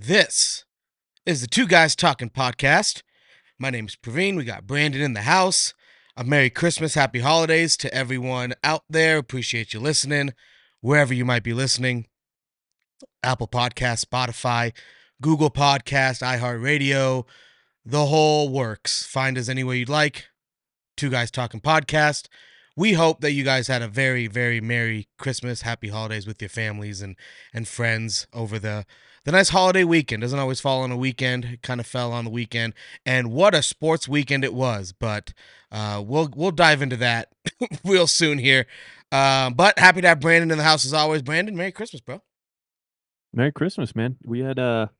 This is the Two Guys Talking podcast. My name is Praveen. We got Brandon in the house. A Merry Christmas, Happy Holidays to everyone out there. Appreciate you listening, wherever you might be listening. Apple Podcast, Spotify, Google Podcast, iHeartRadio, the whole works. Find us any way you'd like. Two Guys Talking podcast. We hope that you guys had a very, very Merry Christmas, Happy Holidays with your families and and friends over the the nice holiday weekend. Doesn't always fall on a weekend. It kind of fell on the weekend, and what a sports weekend it was. But uh, we'll we'll dive into that real soon here. Uh, but happy to have Brandon in the house as always. Brandon, Merry Christmas, bro. Merry Christmas, man. We had a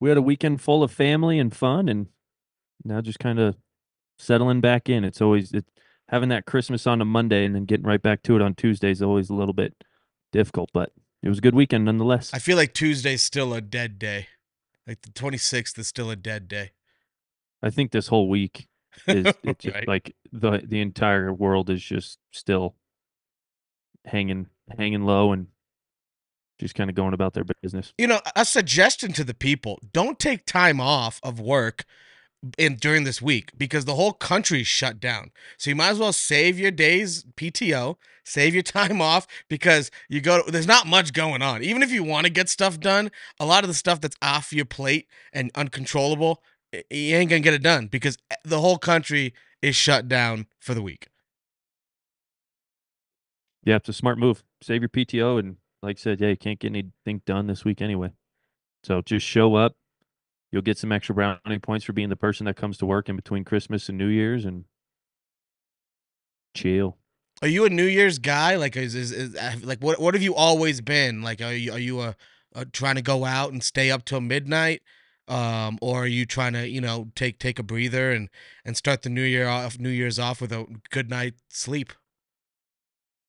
we had a weekend full of family and fun, and now just kind of settling back in. It's always it, having that Christmas on a Monday and then getting right back to it on Tuesday is always a little bit difficult, but it was a good weekend nonetheless. I feel like Tuesday's still a dead day. Like the 26th is still a dead day. I think this whole week is it's just Right. like the the entire world is just still hanging hanging low and just kind of going about their business. You know, a suggestion to the people: don't take time off of work in during this week because the whole country's shut down. So you might as well save your days PTO, save your time off because you go. There's not much going on. Even if you want to get stuff done, a lot of the stuff that's off your plate and uncontrollable, you ain't gonna get it done because eh, the whole country is shut down for the week. Yeah, it's a smart move. Save your PTO and like I said, yeah, you can't get anything done this week anyway. So just show up. You'll get some extra brownie points for being the person that comes to work in between Christmas and New Year's and chill. Are you a New Year's guy? Like, is, is, is uh, like what what have you always been? Like, are you are you a, a trying to go out and stay up till midnight, um, or are you trying to you know take take a breather and and start the New Year off New Year's off with a good night sleep?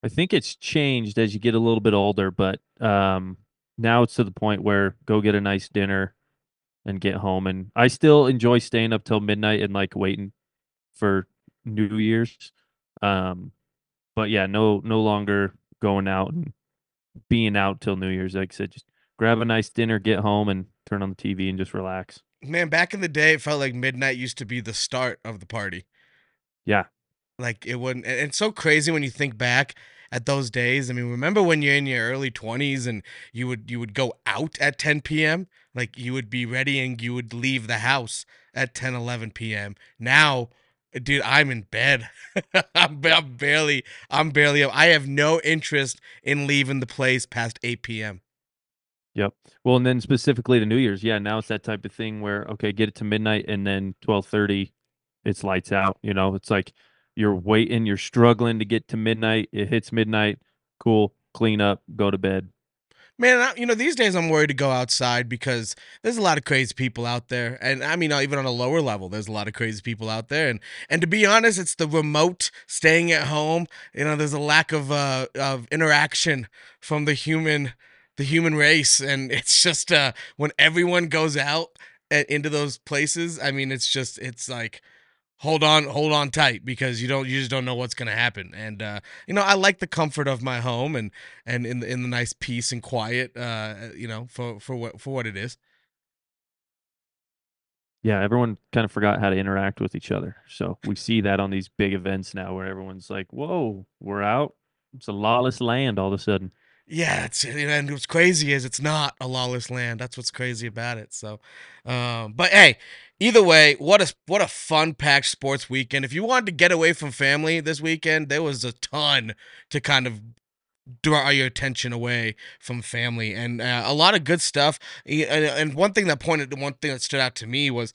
I think it's changed as you get a little bit older, but um now it's to the point where go get a nice dinner and get home and I still enjoy staying up till midnight and like waiting for New Year's. Um but yeah, no no longer going out and being out till New Year's. Like I said, just grab a nice dinner, get home and turn on the TV and just relax. Man, back in the day, it felt like midnight used to be the start of the party. Yeah. Like it wouldn't. and It's so crazy when you think back at those days. I mean, remember when you're in your early 20s and you would you would go out at 10 p.m. Like you would be ready and you would leave the house at 10 11 p.m. Now, dude, I'm in bed. I'm, I'm barely I'm barely up. I have no interest in leaving the place past 8 p.m. Yep. Well, and then specifically to New Year's, yeah, now it's that type of thing where okay, get it to midnight and then 12:30 it's lights out, you know. It's like you're waiting, you're struggling to get to midnight. It hits midnight. Cool. Clean up, go to bed. Man, I, you know, these days I'm worried to go outside because there's a lot of crazy people out there, and I mean, uh, even on a lower level, there's a lot of crazy people out there, and and to be honest, it's the remote staying at home. You know, there's a lack of uh of interaction from the human the human race, and it's just uh when everyone goes out and into those places, I mean, it's just it's like hold on hold on tight because you don't you just don't know what's going to happen and uh you know i like the comfort of my home and and in the, in the nice peace and quiet uh you know for for what for what it is Yeah, everyone kind of forgot how to interact with each other. So we see that on these big events now where everyone's like, "Whoa, we're out." It's a lawless land all of a sudden. Yeah it's and what's crazy is it's not a lawless land. That's what's crazy about it so um but hey either way what a what a fun packed sports weekend. If you wanted to get away from family this weekend there was a ton to kind of draw your attention away from family and uh, a lot of good stuff. And one thing that pointed one thing that stood out to me was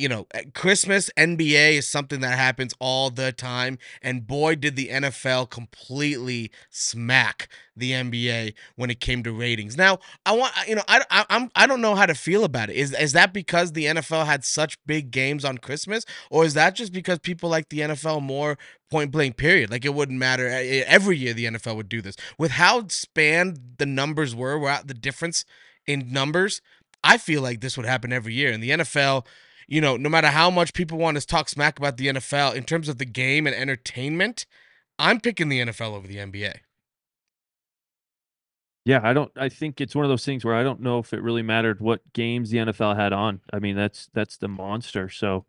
you know eh, christmas nba is something that happens all the time and boy did the nfl completely smack the nba when it came to ratings now i want you know i, I i'm i don't know how to feel about it is is that because the nfl had such big games on christmas or is that just because people like the nfl more point blank period. Like it wouldn't matter. E- Every year the NFL would do this. With how spanned the numbers were, were the difference in numbers, I feel like this would happen every year. And the NFL, you know, no matter how much people want to talk smack about the NFL in terms of the game and entertainment, I'm picking the NFL over the NBA. Yeah, I don't I think it's one of those things where I don't know if it really mattered what games the NFL had on. I mean, that's that's the monster. So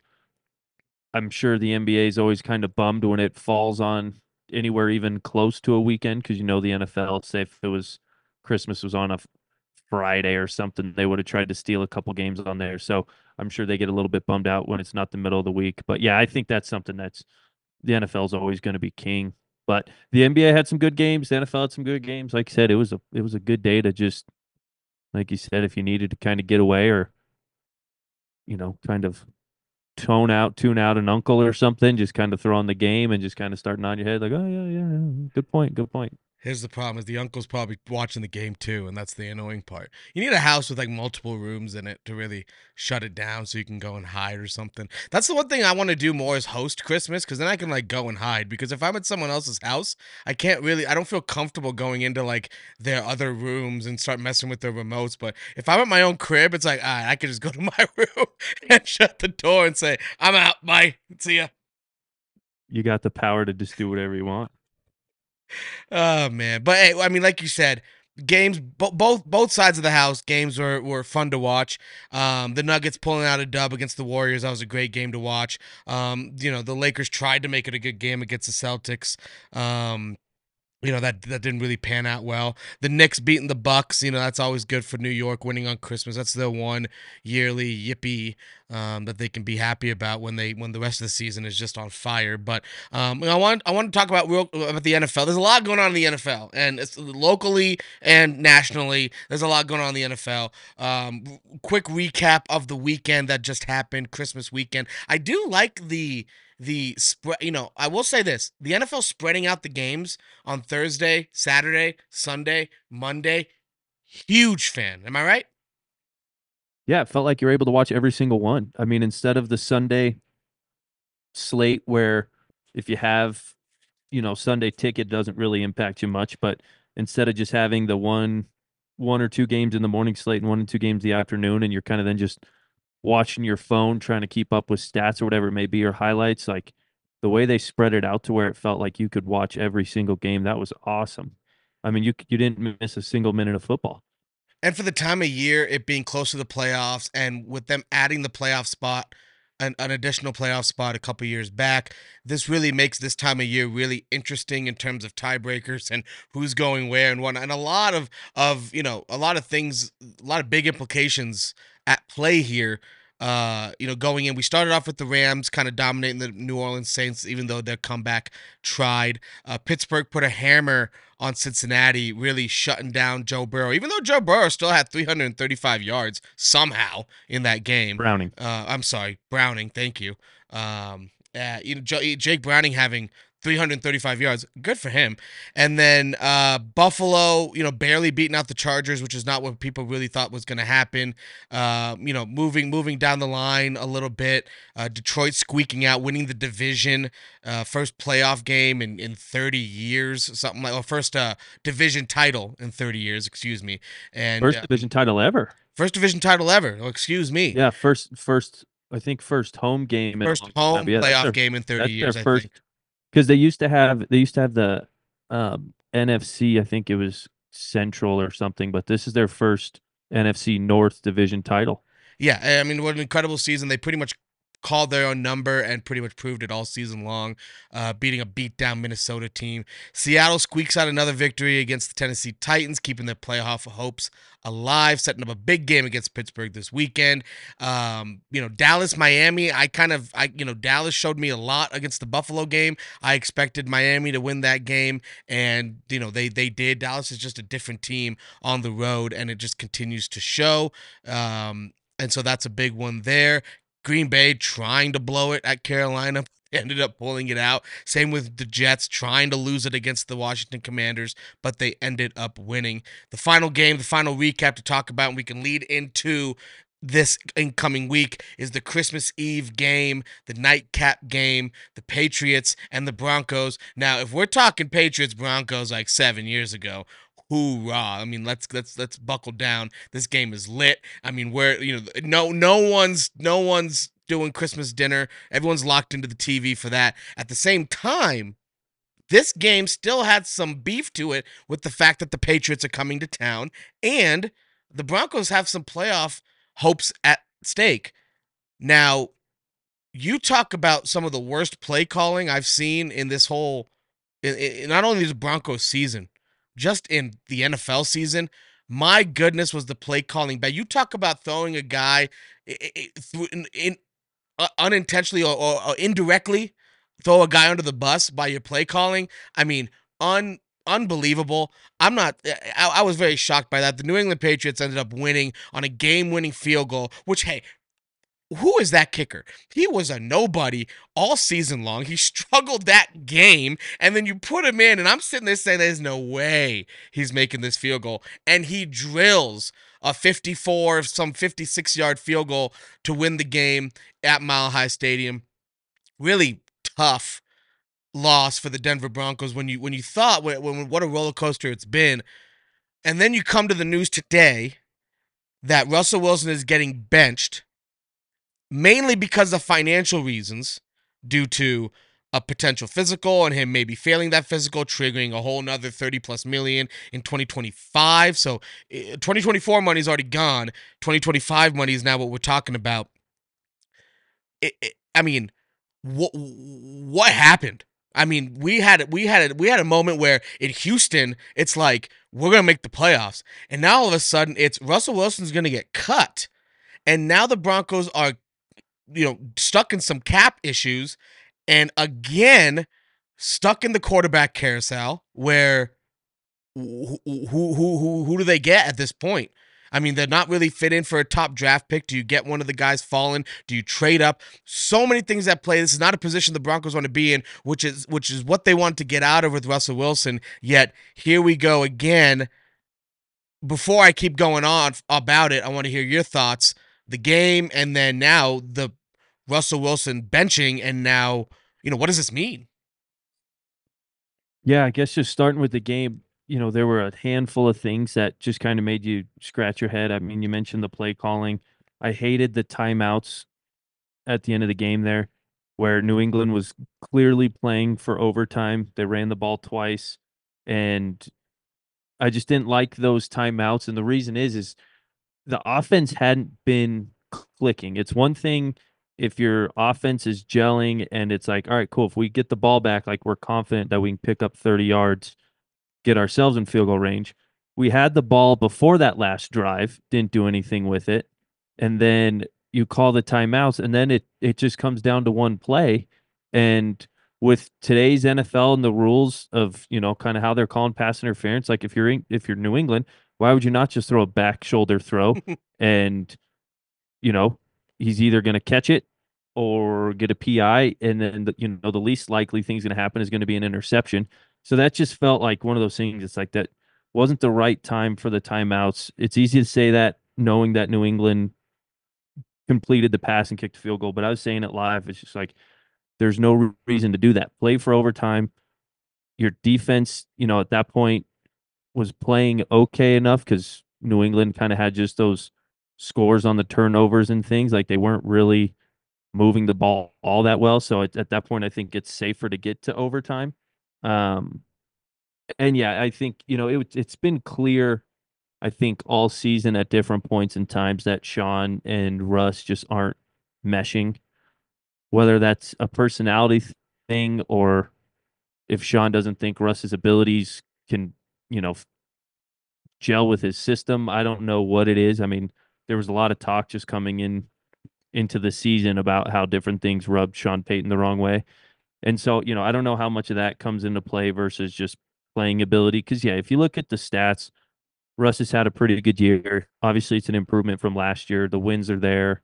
I'm sure the NBA is always kind of bummed when it falls on anywhere even close to a weekend because you know the NFL, say if it was Christmas was on a Friday or something, they would have tried to steal a couple games on there. So I'm sure they get a little bit bummed out when it's not the middle of the week. But yeah, I think that's something that's the NFL is always going to be king. But the NBA had some good games. The NFL had some good games. Like I said, it was a it was a good day to just, like you said, if you needed to kind of get away or, you know, kind of tone out, tune out an uncle or something, just kind of throw on the game and just kind of start nodding your head like, oh yeah, yeah, yeah. good point, good point. Here's the problem: is the uncle's probably watching the game too, and that's the annoying part. You need a house with like multiple rooms in it to really shut it down, so you can go and hide or something. That's the one thing I want to do more is host Christmas, because then I can like go and hide. Because if I'm at someone else's house, I can't really, I don't feel comfortable going into like their other rooms and start messing with their remotes. But if I'm at my own crib, it's like, right, I can just go to my room and shut the door and say, I'm out, bye, see ya. You got the power to just do whatever you want. Oh man, but hey, I mean, like you said, games bo- both both sides of the house games were, were fun to watch. Um, the Nuggets pulling out a dub against the Warriors that was a great game to watch. Um, you know, the Lakers tried to make it a good game against the Celtics. Um, you know that that didn't really pan out well. The Knicks beating the Bucks, you know that's always good for New York winning on Christmas. That's their one yearly yippee um, that they can be happy about when they when the rest of the season is just on fire. But um, I want I want to talk about real about the NFL. There's a lot going on in the NFL, and it's locally and nationally. There's a lot going on in the NFL. Um, quick recap of the weekend that just happened, Christmas weekend. I do like the the spread. You know, I will say this: the NFL spreading out the games on Thursday, Saturday, Sunday, Monday. Huge fan. Am I right? Yeah, it felt like you were able to watch every single one. I mean, instead of the Sunday slate where if you have, you know, Sunday ticket doesn't really impact you much, but instead of just having the one one or two games in the morning slate and one and two games the afternoon and you're kind of then just watching your phone trying to keep up with stats or whatever it may be or highlights like the way they spread it out to where it felt like you could watch every single game that was awesome. I mean you you didn't miss a single minute of football. And for the time of year it being close to the playoffs and with them adding the playoff spot an, an additional playoff spot a couple years back this really makes this time of year really interesting in terms of tiebreakers and who's going where and what and a lot of of you know a lot of things a lot of big implications at play here. Uh, you know, going in, we started off with the Rams kind of dominating the New Orleans Saints, even though their comeback tried. Uh, Pittsburgh put a hammer on Cincinnati, really shutting down Joe Burrow, even though Joe Burrow still had 335 yards somehow in that game. Browning. Uh, I'm sorry, Browning. Thank you. Um, uh, you know, Jake Browning having 335 yards. Good for him. And then uh, Buffalo, you know, barely beating out the Chargers, which is not what people really thought was going to happen. Uh, you know, moving moving down the line a little bit. Uh, Detroit squeaking out, winning the division, uh, first playoff game in, in 30 years, something like, or first uh, division title in 30 years, excuse me. And first uh, division title ever. First division title ever. Oh, excuse me. Yeah, first first I think first home game. First home playoff game in 30 years. Their first because they used to have they used to have the um, NFC. I think it was Central or something, but this is their first NFC North division title. Yeah, I mean, what an incredible season! They pretty much called their own number and pretty much proved it all season long, uh, beating a beat down Minnesota team. Seattle squeaks out another victory against the Tennessee Titans, keeping their playoff hopes alive, setting up a big game against Pittsburgh this weekend. Um, you know, Dallas, Miami, I kind of, I, you know, Dallas showed me a lot against the Buffalo game. I expected Miami to win that game, and you know, they they did. Dallas is just a different team on the road, and it just continues to show. Um, and so that's a big one there. Green Bay trying to blow it at Carolina, ended up pulling it out. Same with the Jets trying to lose it against the Washington Commanders, but they ended up winning. The final game, the final recap to talk about, and we can lead into this incoming week is the Christmas Eve game, the nightcap game, the Patriots and the Broncos. Now, if we're talking Patriots Broncos like seven years ago, hoorah. I mean, let's let's let's buckle down. This game is lit. I mean, where you know, no no one's no one's doing Christmas dinner. Everyone's locked into the TV for that. At the same time, this game still had some beef to it with the fact that the Patriots are coming to town and the Broncos have some playoff hopes at stake. Now, you talk about some of the worst play calling I've seen in this whole, in, in, not only this Broncos season, just in the NFL season. My goodness, was the play calling bad? You talk about throwing a guy in, in uh, unintentionally or, or, or indirectly throw a guy under the bus by your play calling. I mean, un unbelievable. I'm not. I, I, was very shocked by that. The New England Patriots ended up winning on a game-winning field goal. Which, hey, who is that kicker? He was a nobody all season long. He struggled that game, and then you put him in, and I'm sitting there saying, "There's no way he's making this field goal," and he drills a 54, some 56 yard field goal to win the game at Mile High Stadium. Really tough loss for the Denver Broncos when you when you thought when, when what a roller coaster it's been, and then you come to the news today that Russell Wilson is getting benched mainly because of financial reasons due to a potential physical and him maybe failing that physical, triggering a whole nother 30 plus million in 2025. So eh, 2024 money is already gone. 2025 money is now what we're talking about. It, it, I mean, what what happened? I mean, we had we had a, we had a moment where in Houston, it's like we're gonna make the playoffs, and now all of a sudden it's Russell Wilson's gonna get cut, and now the Broncos are, you know, stuck in some cap issues, and again stuck in the quarterback carousel where who who who who, do they get at this point? I mean, they're not really fit in for a top draft pick. Do you get one of the guys fallen? Do you trade up? So many things at play. This is not a position the Broncos want to be in, which is which is what they want to get out of with Russell Wilson. Yet here we go again. Before I keep going on about it, I want to hear your thoughts. The game and then now the Russell Wilson benching and now, you know, what does this mean? Yeah, I guess just starting with the game, you know, there were a handful of things that just kind of made you scratch your head. I mean, you mentioned the play calling. I hated the timeouts at the end of the game there where New England was clearly playing for overtime. They ran the ball twice and I just didn't like those timeouts and the reason is is the offense hadn't been clicking. It's one thing if your offense is gelling and it's like, all right, cool. If we get the ball back, like we're confident that we can pick up 30 yards get ourselves in field goal range. We had the ball before that last drive, didn't do anything with it. And then you call the timeouts and then it it just comes down to one play and with today's NFL and the rules of, you know, kind of how they're calling pass interference, like if you're in, if you're New England, why would you not just throw a back shoulder throw and you know, he's either going to catch it or get a PI and then the, you know the least likely thing's going to happen is going to be an interception. So that just felt like one of those things. It's like that wasn't the right time for the timeouts. It's easy to say that knowing that New England completed the pass and kicked a field goal, but I was saying it live. It's just like there's no reason to do that. Play for overtime. Your defense, you know, at that point was playing okay enough because New England kind of had just those scores on the turnovers and things. Like they weren't really moving the ball all that well. So at, at that point, I think it's safer to get to overtime. Um, and yeah, I think you know it, it's been clear. I think all season at different points and times that Sean and Russ just aren't meshing. Whether that's a personality thing or if Sean doesn't think Russ's abilities can, you know, gel with his system, I don't know what it is. I mean, there was a lot of talk just coming in into the season about how different things rubbed Sean Payton the wrong way. And so, you know, I don't know how much of that comes into play versus just playing ability. Because, yeah, if you look at the stats, Russ has had a pretty good year. Obviously, it's an improvement from last year. The wins are there.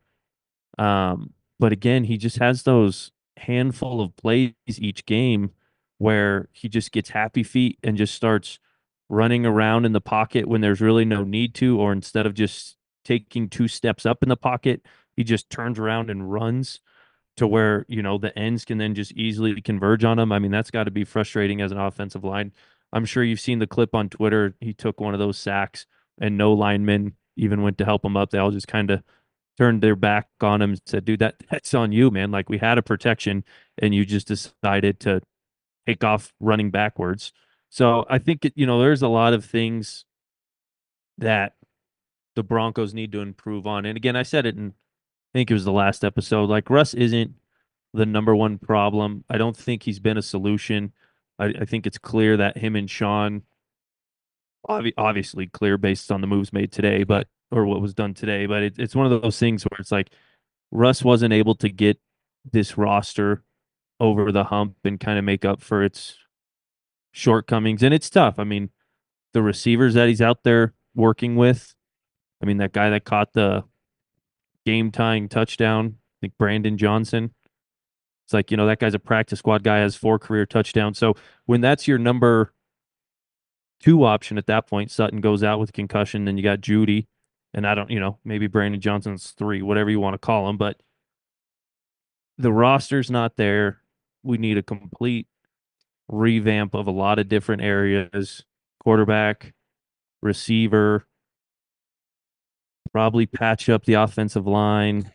Um, but again, he just has those handful of plays each game where he just gets happy feet and just starts running around in the pocket when there's really no need to, or instead of just taking two steps up in the pocket, he just turns around and runs to where you know the ends can then just easily converge on him. I mean, that's got to be frustrating as an offensive line. I'm sure you've seen the clip on Twitter. He took one of those sacks, and no linemen even went to help him up. They all just kind of turned their back on him and said, "Dude, that that's on you, man. Like we had a protection, and you just decided to take off running backwards. So I think it, you know there's a lot of things that the Broncos need to improve on. And again, I said it in I think it was the last episode. Like Russ isn't the number one problem. I don't think he's been a solution. I, I think it's clear that him and Sean, obvi- obviously clear based on the moves made today, but or what was done today. But it, it's one of those things where it's like Russ wasn't able to get this roster over the hump and kind of make up for its shortcomings. And it's tough. I mean, the receivers that he's out there working with. I mean, that guy that caught the game tying touchdown, I think Brandon Johnson. It's like, you know, that guy's a practice squad guy, has four career touchdowns. So when that's your number two option at that point, Sutton goes out with concussion, then you got Jeudy. And I don't, you know, maybe Brandon Johnson's three, whatever you want to call him, but the roster's not there. We need a complete revamp of a lot of different areas quarterback, receiver, probably patch up the offensive line.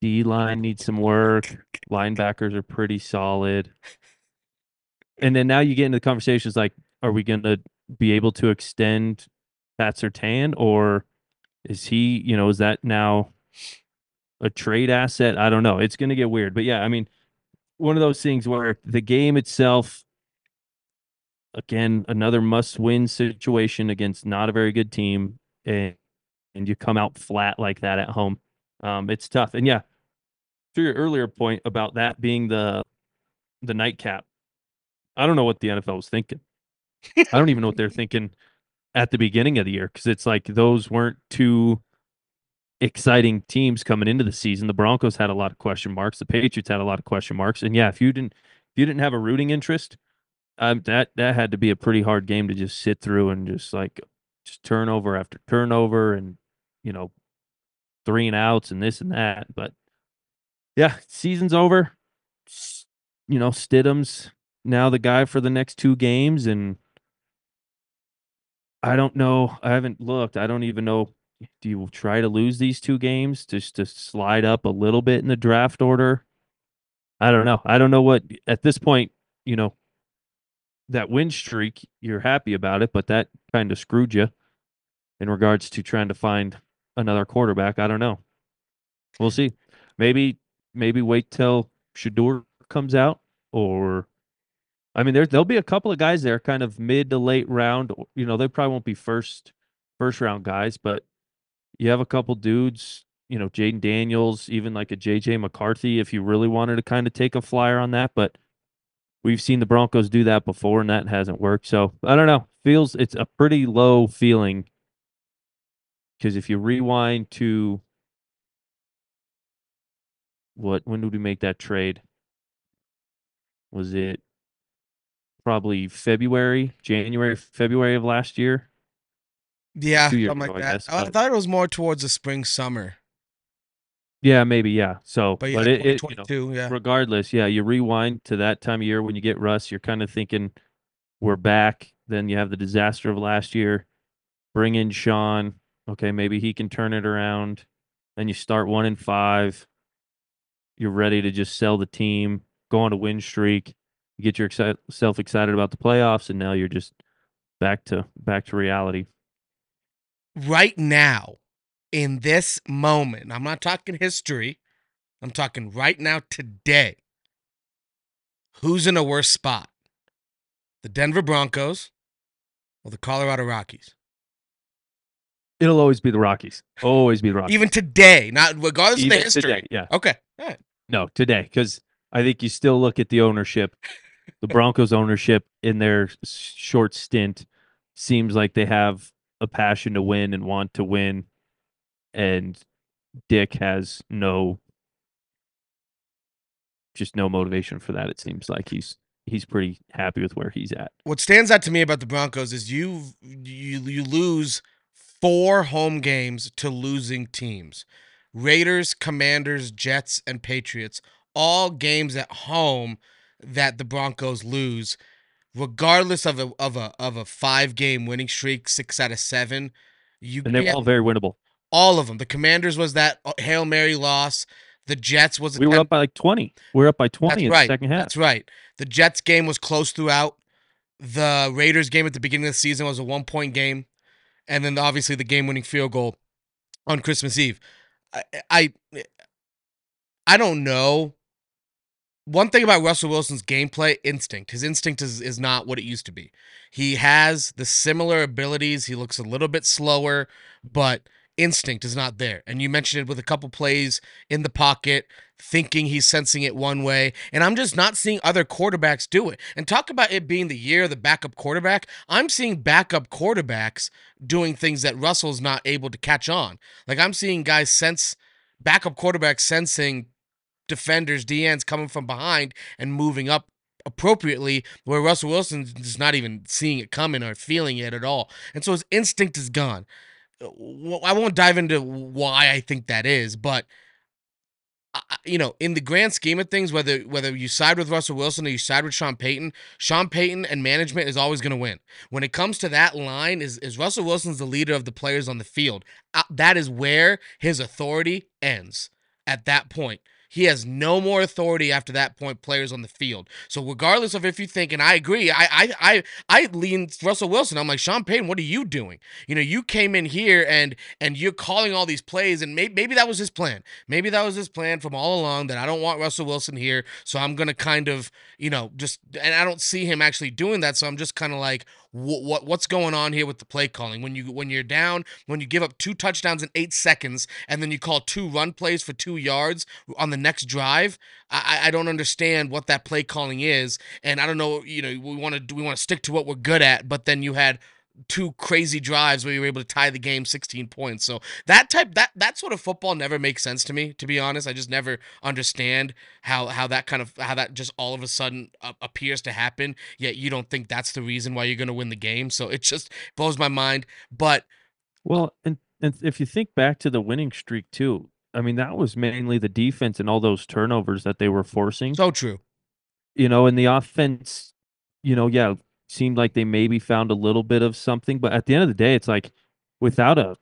D line needs some work. Linebackers are pretty solid. And then now you get into the conversations like, are we going to be able to extend Pat Surtain or is he, you know, is that now a trade asset? I don't know. It's going to get weird. But yeah, I mean, one of those things where the game itself, again, another must win situation against not a very good team. And, and you come out flat like that at home. Um, it's tough. And yeah, to your earlier point about that being the the nightcap, I don't know what the NFL was thinking. I don't even know what they're thinking at the beginning of the year because it's like those weren't two exciting teams coming into the season. The Broncos had a lot of question marks. The Patriots had a lot of question marks. And yeah, if you didn't if you didn't have a rooting interest, um, that that had to be a pretty hard game to just sit through and just like just turnover after turnover and you know three and outs and this and that. But yeah, season's over. You know, Stidham's now the guy for the next two games, and I don't know. I haven't looked. I don't even know. Do you try to lose these two games just to slide up a little bit in the draft order? I don't know. I don't know what at this point, you know, that win streak, you're happy about it, but that kind of screwed you in regards to trying to find another quarterback. I don't know. We'll see. Maybe maybe wait till Shedeur comes out or I mean, there there'll be a couple of guys there, kind of mid to late round. You know, they probably won't be first first round guys, but you have a couple dudes. You know, Jayden Daniels, even like a JJ McCarthy, if you really wanted to kind of take a flyer on that. But we've seen the Broncos do that before, and that hasn't worked. So I don't know. Feels it's a pretty low feeling because if you rewind to what when did we make that trade? Was it probably February, January, February of last year? Yeah, something ago, like I that. guess, I thought it was more towards the spring summer. Yeah, maybe. Yeah. So, But but, yeah, it, it you know, yeah. regardless, yeah, you rewind to that time of year when you get Russ, you're kind of thinking we're back. Then you have the disaster of last year. Bring in Sean. Okay, maybe he can turn it around. Then you start one in five. You're ready to just sell the team, go on a win streak. You get yourself excited about the playoffs, and now you're just back to back to reality. Right now, in this moment, I'm not talking history. I'm talking right now, today. Who's in a worse spot? The Denver Broncos or the Colorado Rockies? It'll always be the Rockies. Always be the Rockies. Even today, not regardless of Even the history. today, yeah. Okay. All right. No, today, because I think you still look at the ownership, the Broncos ownership in their short stint seems like they have a passion to win and want to win, and Dick has no, just no motivation for that. It seems like he's he's pretty happy with where he's at. What stands out to me about the Broncos is you you you lose four home games to losing teams. Raiders, Commanders, Jets, and Patriots. All games at home that the Broncos lose, regardless of a of a of a five game winning streak, six out of seven. You And they're yeah, all very winnable. all of them. The Commanders was that uh, Hail Mary loss. The Jets was We were up by like 20. We were up by 20 That's in right. the second half. That's right. The Jets game was close throughout. The Raiders game at the beginning of the season was a one point game, and then obviously the game winning field goal on Christmas Eve. I, I I don't know. One thing about Russell Wilson's gameplay instinct, his instinct is is not what it used to be. He has the similar abilities. He looks a little bit slower, but instinct is not there. And you mentioned it with a couple plays in the pocket, thinking he's sensing it one way. And I'm just not seeing other quarterbacks do it. And talk about it being the year of the backup quarterback. I'm seeing backup quarterbacks doing things that Russell's not able to catch on. Like I'm seeing guys sense backup quarterbacks sensing defenders, DNs coming from behind and moving up appropriately where Russell Wilson's just not even seeing it coming or feeling it at all. And so his instinct is gone. Uh, I won't dive into why I think that is, but you know, in the grand scheme of things, whether whether you side with Russell Wilson or you side with Sean Payton, Sean Payton and management is always going to win. When it comes to that line, is is Russell Wilson's the leader of the players on the field? Uh, that is where his authority ends. At that point, he has no more authority after that point. Players on the field. So regardless of if you think, and I agree, I I I I lean Russell Wilson. I'm like Sean Payton. What are you doing? You know, you came in here and and you're calling all these plays, and maybe maybe that was his plan. Maybe that was his plan from all along. That I don't want Russell Wilson here, so I'm gonna kind of you know just and I don't see him actually doing that. So I'm just kind of like, what, what what's going on here with the play calling? When you when you're down when you give up two touchdowns in eight seconds and then you call two run plays for two yards on the next drive i i don't understand what that play calling is. And i don't know you know we want to we want to stick to what we're good at but then you had two crazy drives where you were able to tie the game 16 points. So that type that that sort of football never makes sense to me to be honest. I just never understand how how that kind of how that just all of a sudden uh, appears to happen yet you don't think that's the reason why you're going to win the game. So it just blows my mind, but Well, and and if you think back to the winning streak too, I mean that was mainly the defense and all those turnovers that they were forcing. so true. you know, and the offense, you know, yeah, seemed like they maybe found a little bit of something, but at the end of the day, it's like without a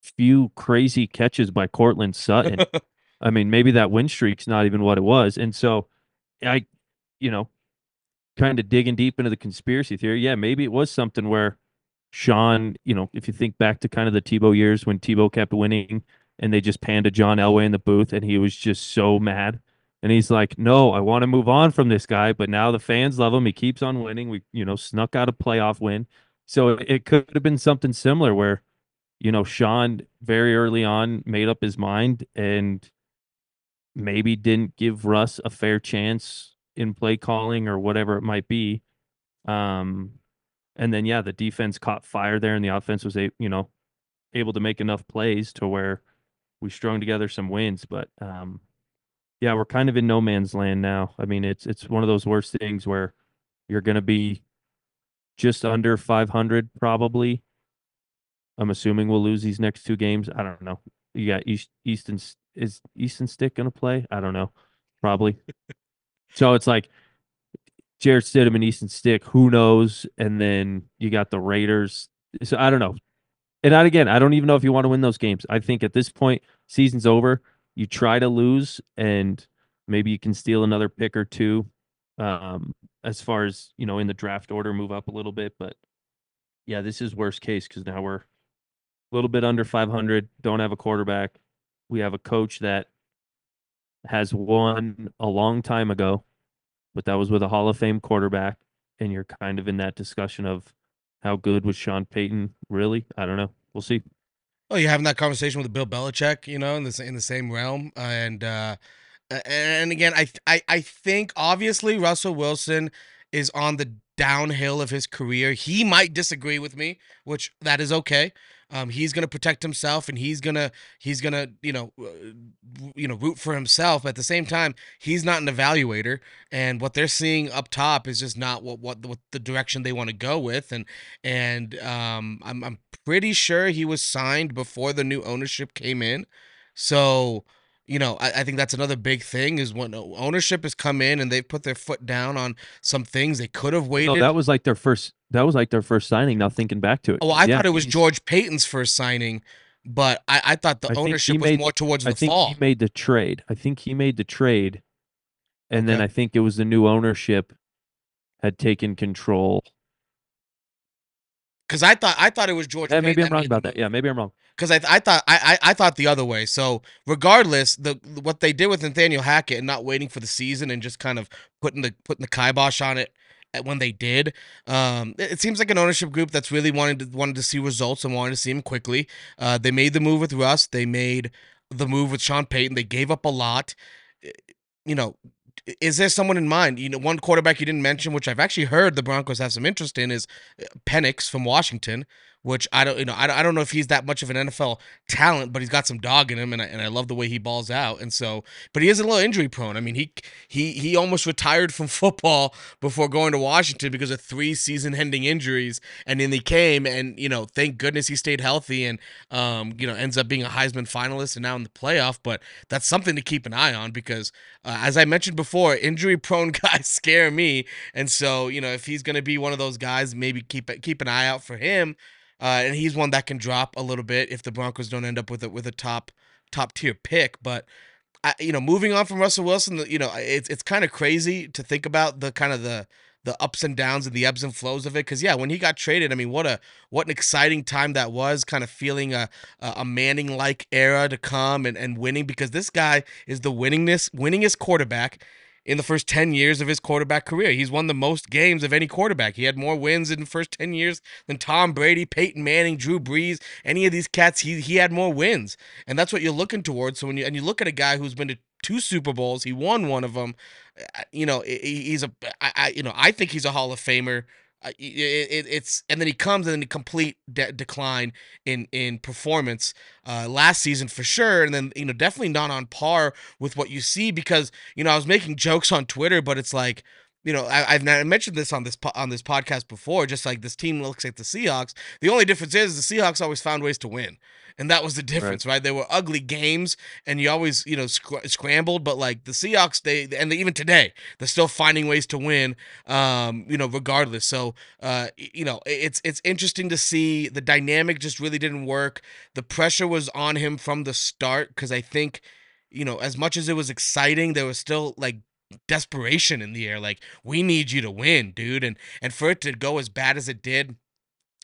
few crazy catches by Courtland Sutton, I mean, maybe that win streak's not even what it was. And so I, you know, kind of digging deep into the conspiracy theory, yeah, maybe it was something where Sean, you know, if you think back to kind of the Tebow years when Tebow kept winning and they just panned to John Elway in the booth and he was just so mad. And he's like, "No, I want to move on from this guy, but now the fans love him. He keeps on winning. We, you know, snuck out a playoff win. So it, could have been something similar where, you know, Sean very early on made up his mind and maybe didn't give Russ a fair chance in play calling or whatever it might be. Um, and then yeah, the defense caught fire there, and the offense was a you know able to make enough plays to where we strung together some wins. But um, yeah, we're kind of in no man's land now. I mean, it's it's one of those worst things where you're going to be just under 500 probably. I'm assuming we'll lose these next two games. I don't know. You got East Easton is Easton Stick going to play? I don't know. Probably. so it's like Jarrett Stidham and Easton Stick. Who knows? And then you got the Raiders. So I don't know. And again, I don't even know if you want to win those games. I think at this point, season's over. You try to lose, and maybe you can steal another pick or two. Um, as far as you know, in the draft order, move up a little bit. But yeah, this is worst case because now we're a little bit under 500. Don't have a quarterback. We have a coach that has won a long time ago, but that was with a Hall of Fame quarterback. And you're kind of in that discussion of how good was Sean Payton really? I don't know. We'll see. Well, you're having that conversation with Bill Belichick, you know, in the in the same realm, and uh, and again, I I I think obviously Russell Wilson is on the downhill of his career. He might disagree with me, which that is okay. Um, he's gonna protect himself, and he's gonna he's gonna you know uh, you know root for himself. But at the same time, he's not an evaluator, and what they're seeing up top is just not what what, what the direction they want to go with. And and um, I'm I'm pretty sure he was signed before the new ownership came in, so you know, I, I, think that's another big thing is when ownership has come in and they've put their foot down on some things they could have waited. No, that was like their first. That was like their first signing. Now thinking back to it. Oh, I yeah, thought it was George Paton's first signing but I, I thought the I think he ownership was made- more towards the fall. I the think fall. he made the trade. I think he made the trade, and then I think it was the new ownership had taken control. Because I thought I thought it was George. Yeah, Paton maybe I'm wrong about that. Yeah, maybe I'm wrong. because I, I thought I, I I thought the other way. So regardless, the what they did with Nathaniel Hackett and not waiting for the season and just kind of putting the putting the kibosh on it at- when they did, um, it, seems like an ownership group that's really wanted to wanted to see results and wanted to see them quickly. Uh, they made the move with Russ. They made the move with Sean Payton. They gave up a lot. You know. Is there someone in mind? You know, one quarterback you didn't mention, which I've actually heard the Broncos have some interest in, is uh, Penix from Washington which I don't, you know, I don't, know if he's that much of an NFL talent, but he's got some dog in him, and I, and I love the way he balls out. And so, but he is a little injury prone. I mean, he he he almost retired from football before going to Washington because of three season-ending injuries, and then he came, and you know, thank goodness he stayed healthy, and um, you know, ends up being a Heisman finalist and now in the playoff. But that's something to keep an eye on because, uh, as I mentioned before, injury-prone guys scare me, and so you know, if he's going to be one of those guys, maybe keep keep an eye out for him. Uh, and he's one that can drop a little bit if the Broncos don't end up with a with a top top tier pick. But I, you know, moving on from Russell Wilson, you know, it's it's kind of crazy to think about the kind of the the ups and downs and the ebbs and flows of it. Because yeah, when he got traded, I mean, what a what an exciting time that was. Kind of feeling a a, Manning like era to come and and winning because this guy is the winningest winningest quarterback in the first 10 years of his quarterback career. He's won the most games of any quarterback. He had more wins in the first 10 years than Tom Brady, Peyton Manning, Drew Brees, any of these cats. He he had more wins. And that's what you're looking towards. So when you and you look at a guy who's been to two Super Bowls, he won one of them. Uh, you know, he's a I, I you know, I think he's a Hall of Famer. It, it, it's and then he comes and then a complete de- decline in in performance uh, last season for sure, and then you know definitely not on par with what you see because you know I was making jokes on Twitter, but it's like you know I, I've not mentioned this on this po- on this podcast before. Just like this team looks like the Seahawks, the only difference is the Seahawks always found ways to win, and that was the difference, right? They were ugly games, and you always you know scr- scrambled, but like the Seahawks, they and they, even today they're still finding ways to win, um, you know, regardless. So uh, you know, it's it's interesting to see the dynamic just really didn't work. The pressure was on him from the start because I think you know, as much as it was exciting, there was still like desperation in the air. Like, we need you to win, dude. And and for it to go as bad as it did,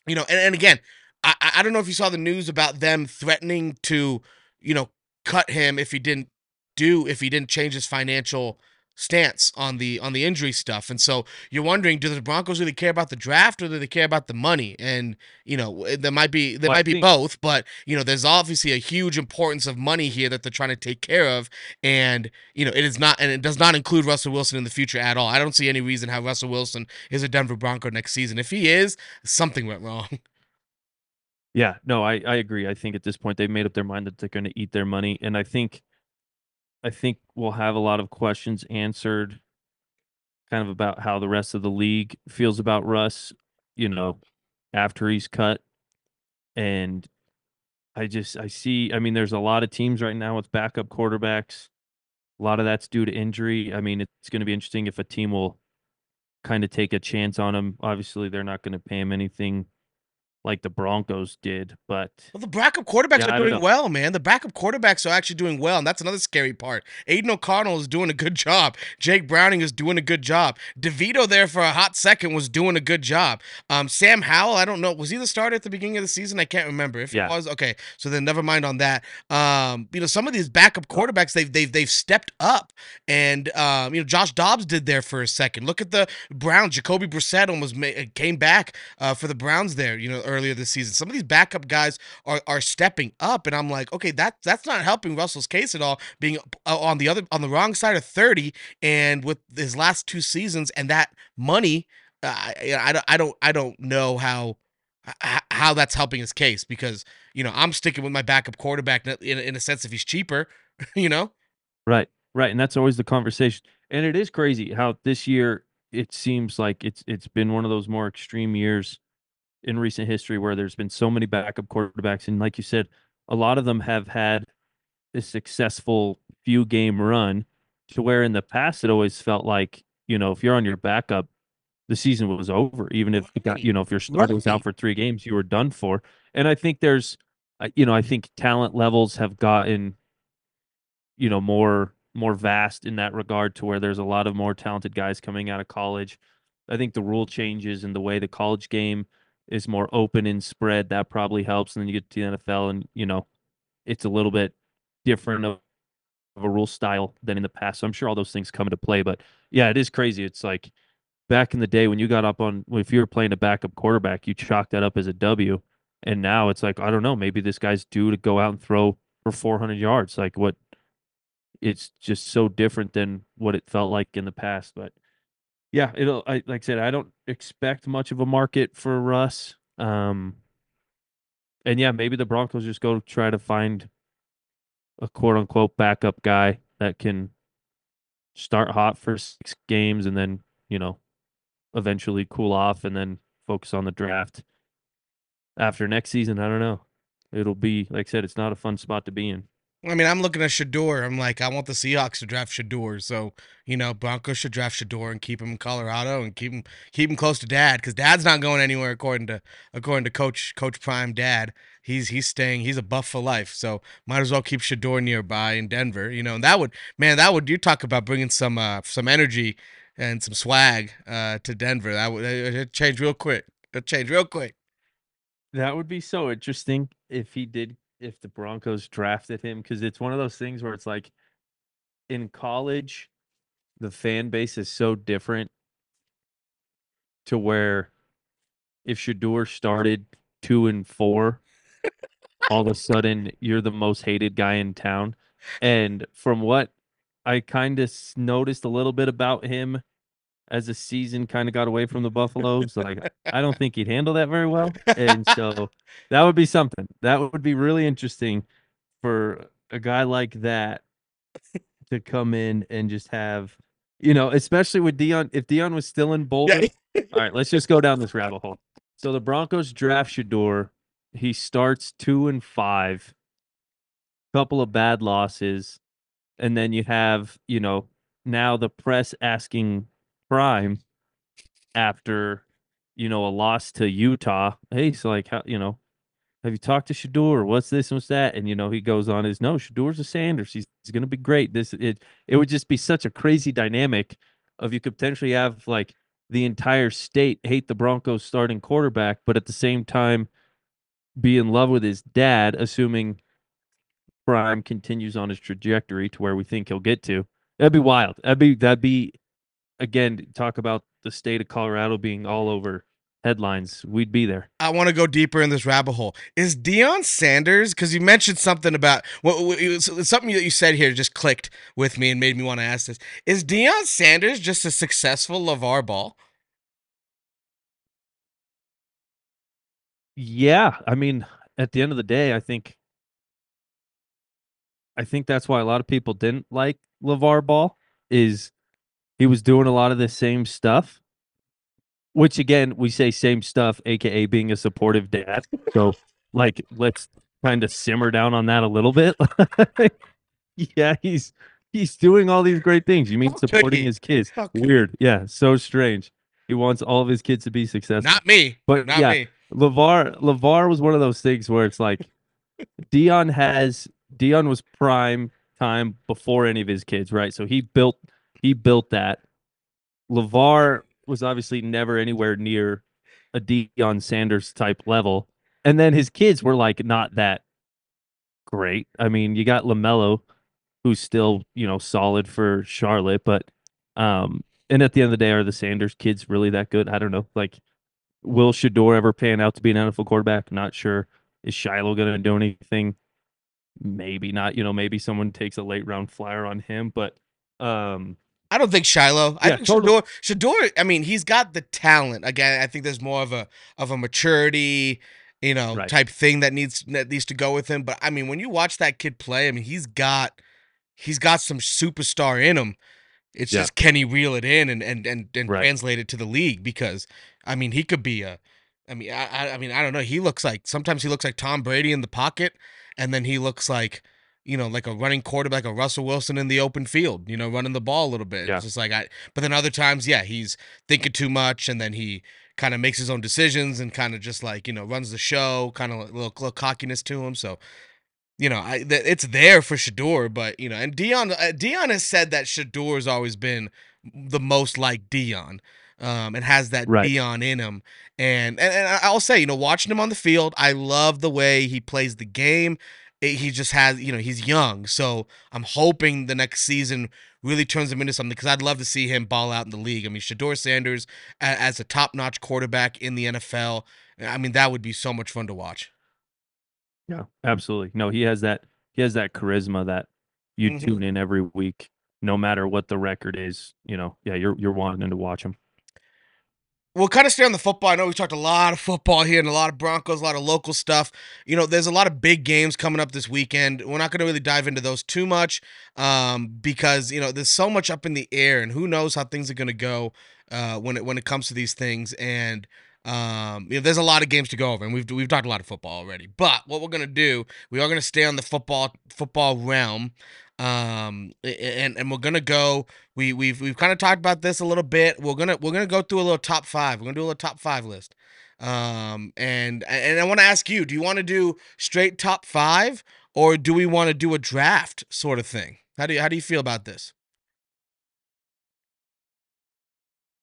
you know, and, and again, I I don't know if you saw the news about them threatening to, you know, cut him if he didn't do if he didn't change his financial stance on the on the injury stuff. And so you're wondering, do the Broncos really care about the draft or do they care about the money? And you know, there might be there Well, might be both, but you know, there's obviously a huge importance of money here that they're trying to take care of. And you know, it is not and it does not include Russell Wilson in the future at all. I don't see any reason how Russell Wilson is a Denver Bronco next season. If he is, something went wrong. Yeah, no, I, I agree. I think at this point they've made up their mind that they're going to eat their money, and I think, I think we'll have a lot of questions answered, kind of about how the rest of the league feels about Russ, you know, after he's cut, and I just I see. I mean, there's a lot of teams right now with backup quarterbacks. A lot of that's due to injury. I mean, it's going to be interesting if a team will kind of take a chance on him. Obviously, they're not going to pay him anything like the Broncos did, but Well, the backup quarterbacks Yeah, are doing know. well, man. The backup quarterbacks are actually doing well, and that's another scary part. Aidan O'Connell is doing a good job. Jake Browning is doing a good job. DeVito there for a hot second was doing a good job. Um, Sam Howell, I don't know, was he the starter at the beginning of the season? I can't remember. If Yeah. he was, okay, so then never mind on that. Um, you know, some of these backup quarterbacks they've they've they've stepped up, and um, you know, Josh Dobbs did there for a second. Look at the Browns. Jacoby Brissett almost ma- came back uh, for the Browns there, you know, earlier this season. Some of these backup guys are are stepping up, and I'm like, okay, that that's not helping Russell's case at all. Being uh, on the other on the wrong side of 30, and with his last two seasons and that money, uh, I, don't I don't I don't know how how that's helping his case because you know I'm sticking with my backup quarterback in, in a sense if he's cheaper, you know. Right, right, and that's always the conversation. And it is crazy how this year it seems like it's it's been one of those more extreme years in recent history where there's been so many backup quarterbacks, and like you said, a lot of them have had a successful few game run to where in the past it always felt like you know if you're on your backup, the season was over. Even if you got Right. you know if your starter was out for three games, you were done for. And I think there's you know, I think talent levels have gotten, you know, more more vast in that regard to where there's a lot of more talented guys coming out of college. I think the rule changes and the way the college game is more open and spread that probably helps. And then you get to the NFL, and you know, it's a little bit different of, of a rule style than in the past. So I'm sure all those things come into play. But yeah, it is crazy. It's like back in the day when you got up on if you were playing a backup quarterback, you chalked that up as a W. And now it's like, I don't know, maybe this guy's due to go out and throw for 400 yards. Like what it's just so different than what it felt like in the past. But yeah, it'll I like I said, I don't expect much of a market for Russ. Um and yeah, maybe the Broncos just go try to find a quote unquote backup guy that can start hot for six games and then, you know, eventually cool off and then focus on the draft after next season. I don't know. It'll be like I said, it's not a fun spot to be in. I mean, I'm looking at Shedeur. I'm like, I want the Seahawks to draft Shedeur. So, you know, Broncos should draft Shedeur and keep him in Colorado and keep him keep him close to Dad because Dad's not going anywhere according to according to Coach Coach Prime Dad. He's he's staying. He's a buff for life. So might as well keep Shedeur nearby in Denver. You know, and that would man, that would you talk about bringing some uh some energy and some swag uh to Denver. That would it change real quick. It change real quick. That would be so interesting if he did if the Broncos drafted him because it's one of those things where it's like in college, the fan base is so different to where if Shedeur started two and four, all of a sudden you're the most hated guy in town. And from what I kind of noticed a little bit about him as the season kind of got away from the Buffaloes. Like I don't think he'd handle that very well, and so that would be something that would be really interesting for a guy like that to come in and just have, you know, especially with Deion. If Deion was still in Boulder, all right, let's just go down this rabbit hole. So the Broncos draft Shedeur. He starts two and five, couple of bad losses, and then you have, you know, now the press asking prime after you know a loss to Utah. Hey, so like how you know, have you talked to Shedeur? What's this and what's that? And you know, he goes on his no, Shedeur's a Sanders. He's, he's gonna be great. This it it would just be such a crazy dynamic of you could potentially have like the entire state hate the Broncos starting quarterback, but at the same time be in love with his dad, assuming Prime continues on his trajectory to where we think he'll get to. That'd be wild. That'd be that'd be again talk about the state of Colorado being all over headlines, we'd be there. I want to go deeper in this rabbit hole. Is Deion Sanders? Because you mentioned something about well, something that you said here just clicked with me and made me want to ask this. Is Deion Sanders just a successful LaVar Ball? Yeah, I mean, at the end of the day, I think, I think that's why a lot of people didn't like LaVar Ball. Is he was doing a lot of the same stuff, which again, we say same stuff, aka being a supportive dad. So, like, let's kind of simmer down on that a little bit. yeah, he's he's doing all these great things. You mean supporting his kids? Weird. Yeah, so strange. He wants all of his kids to be successful. Not me. But Not yeah, me. Levar LaVar was one of those things where it's like Deion has Deion was prime time before any of his kids, right? So he built he built that. LaVar was obviously never anywhere near a Deion Sanders type level. And then his kids were like not that great. I mean, you got LaMelo, who's still, you know, solid for Charlotte, but um and at the end of the day, are the Sanders kids really that good? I don't know. Like, will Shedeur ever pan out to be an NFL quarterback? Not sure. Is Shiloh gonna do anything? Maybe not. You know, maybe someone takes a late round flyer on him, but um I don't think Shiloh. Yeah, I think totally. Shedeur, Shedeur. I mean, he's got the talent. Again, I think there's more of a of a maturity, you know, Right. type thing that needs that needs to go with him. But I mean, when you watch that kid play, I mean, he's got he's got some superstar in him. It's Yeah. just can he reel it in and and and, and Right. translate it to the league? Because I mean, he could be a. I mean, I- I mean, I don't know. He looks like sometimes he looks like Tom Brady in the pocket, and then he looks like you know, like a running quarterback, a Russell Wilson in the open field, you know, running the ball a little bit. Yeah. It's just like I, but then other times, yeah, he's thinking too much and then he kind of makes his own decisions and kind of just like you know runs the show, kind of a little, little cockiness to him. So you know, I th- it's there for Shedeur, but you know, and Deion, uh, Deion has said that Shedeur has always been the most like Deion. Um, and has that Right. Deion in him, and, and and I'll say, you know, watching him on the field, I love the way he plays the game. It- he just has, you know, he's young, so I'm hoping the next season really turns him into something because I'd love to see him ball out in the league. I mean, Shedeur Sanders a- as a top-notch quarterback in the NFL, I mean, that would be so much fun to watch. Yeah, absolutely. No, he has that he has that charisma that you Mhm. tune in every week, no matter what the record is. You know, yeah, you're you're wanting to watch him. We'll kind of stay on the football. I know we talked a lot of football here and a lot of Broncos, a lot of local stuff. You know, there's a lot of big games coming up this weekend. We're not going to really dive into those too much um, because you know there's so much up in the air, and who knows how things are going to go uh, when it when it comes to these things. And um, you know, there's a lot of games to go over, and we've we've talked a lot of football already. But what we're going to do, we are going to stay on the football football realm. Um and and we're gonna go we we've we've kind of talked about this a little bit. We're gonna we're gonna go through a little top five. We're gonna do a little top five list. Um, and and I want to ask you: Do you want to do straight top five, or do we want to do a draft sort of thing? How do you how do you feel about this?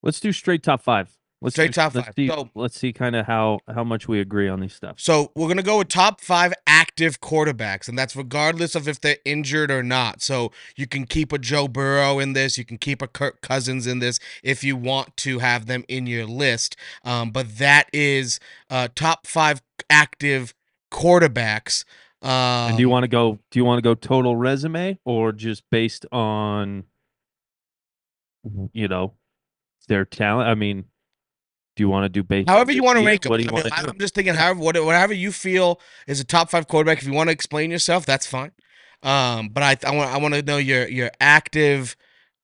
Let's do straight top five. Let's Straight top let's five. See, So- let's see kind of how how much we agree on these stuff. So we're gonna go with top five active quarterbacks, and that's regardless of if they're injured or not. So you can keep a Joe Burrow in this, you can keep a Kirk Cousins in this if you want to have them in your list. Um, but that is uh, top five active quarterbacks. Um, and do you want to go? Do you want to go total resume or just based on, you know, their talent? I mean, do you want to do based? on However you want to rank them. What do you I mean, want to do? I'm just thinking, however, whatever you feel is a top five quarterback. If you want to explain yourself, that's fine. Um, but I, I want, I want to know your your active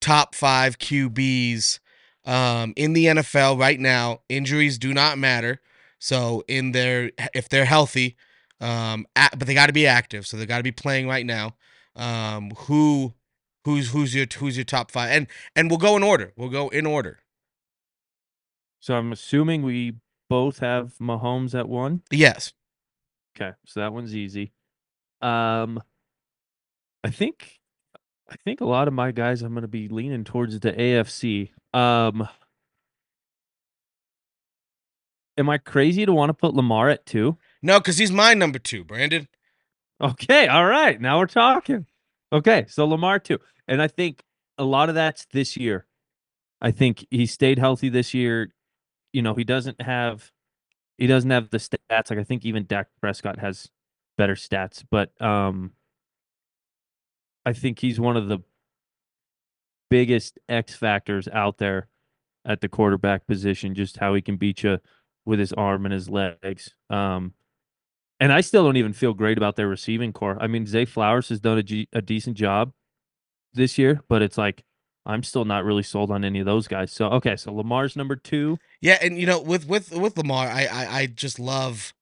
top five QBs um, in the NFL right now. Injuries do not matter. So in their, if they're healthy, um, a- but they got to be active. So they got to be playing right now. Um, who, who's who's your who's your top five? And and we'll go in order. We'll go in order. So I'm assuming we both have Mahomes at one. Yes. Okay, so that one's easy. Um, I think, I think a lot of my guys, I'm going to be leaning towards the AFC. Um, am I crazy to want to put Lamar at two? No, because he's my number two, Brandon. Okay, all right, now we're talking. Okay, so Lamar two, and I think a lot of that's this year. I think he stayed healthy this year. You know, he doesn't have, he doesn't have the stats. Like I think even Dak Prescott has better stats, but um, I think he's one of the biggest X factors out there at the quarterback position. Just how he can beat you with his arm and his legs. Um, and I still don't even feel great about their receiving corps. I mean, Zay Flowers has done a, G- a decent job this year, but it's like I'm still not really sold on any of those guys. So okay, so Lamar's number two. Yeah, and you know, with with with Lamar, I I, I just love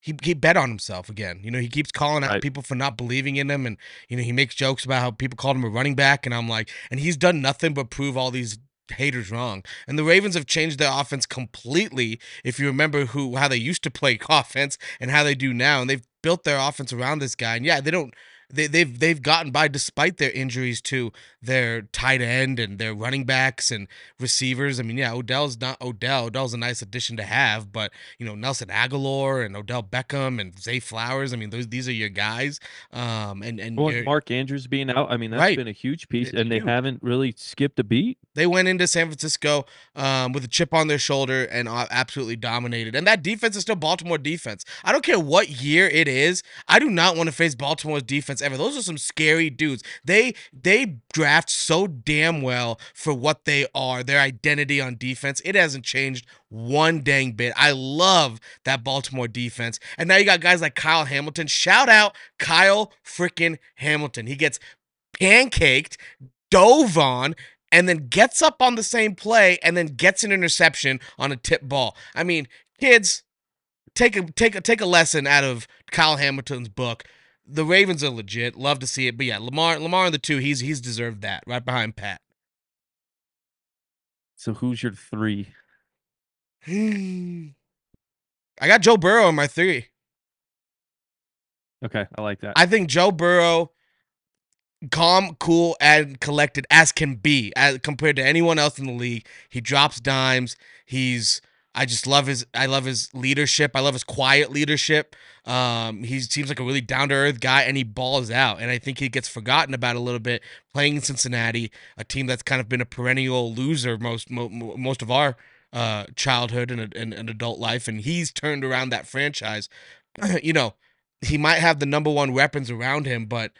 he he bet on himself again. You know, he keeps calling out Right. people for not believing in him, and you know, he makes jokes about how people called him a running back, and I'm like, and he's done nothing but prove all these haters wrong. And the Ravens have changed their offense completely. If you remember who how they used to play offense and how they do now, and they've built their offense around this guy. And yeah, they don't. They, they've they've gotten by despite their injuries to their tight end and their running backs and receivers. I mean, yeah, Odell's not Odell. Odell's a nice addition to have, but you know Nelson Agholor and Odell Beckham and Zay Flowers. I mean, those these are your guys. Um, and and Well, Mark Andrews being out, I mean, that's Right. been a huge piece, It's and they haven't really skipped a beat. they went into San Francisco um, with a chip on their shoulder and uh, absolutely dominated. And that defense is still Baltimore defense. I don't care what year it is. I do not want to face Baltimore's defense ever. Those are some scary dudes. They they draft so damn well for what they are. Their identity on defense it hasn't changed one dang bit. I love that Baltimore defense. And now you got guys like Kyle Hamilton. Shout out Kyle freaking Hamilton. He gets pancaked, dove on, and then gets up on the same play and then gets an interception on a tip ball. I mean, kids, take a take a take a lesson out of Kyle Hamilton's book. The Ravens are legit. Love to see it. But yeah, Lamar Lamar in the two, he's he's deserved that right behind Pat. So who's your three? I got Joe Burrow in my three. Okay, I like that. I think Joe Burrow, calm, cool, and collected as can be, as compared to anyone else in the league. He drops dimes. He's I just love his I love his leadership. I love his quiet leadership. Um, he seems like a really down to earth guy, and he balls out. And I think he gets forgotten about a little bit playing in Cincinnati, a team that's kind of been a perennial loser most mo- most of our uh, childhood and, and, and adult life. And he's turned around that franchise. you know, he might have the number one weapons around him, but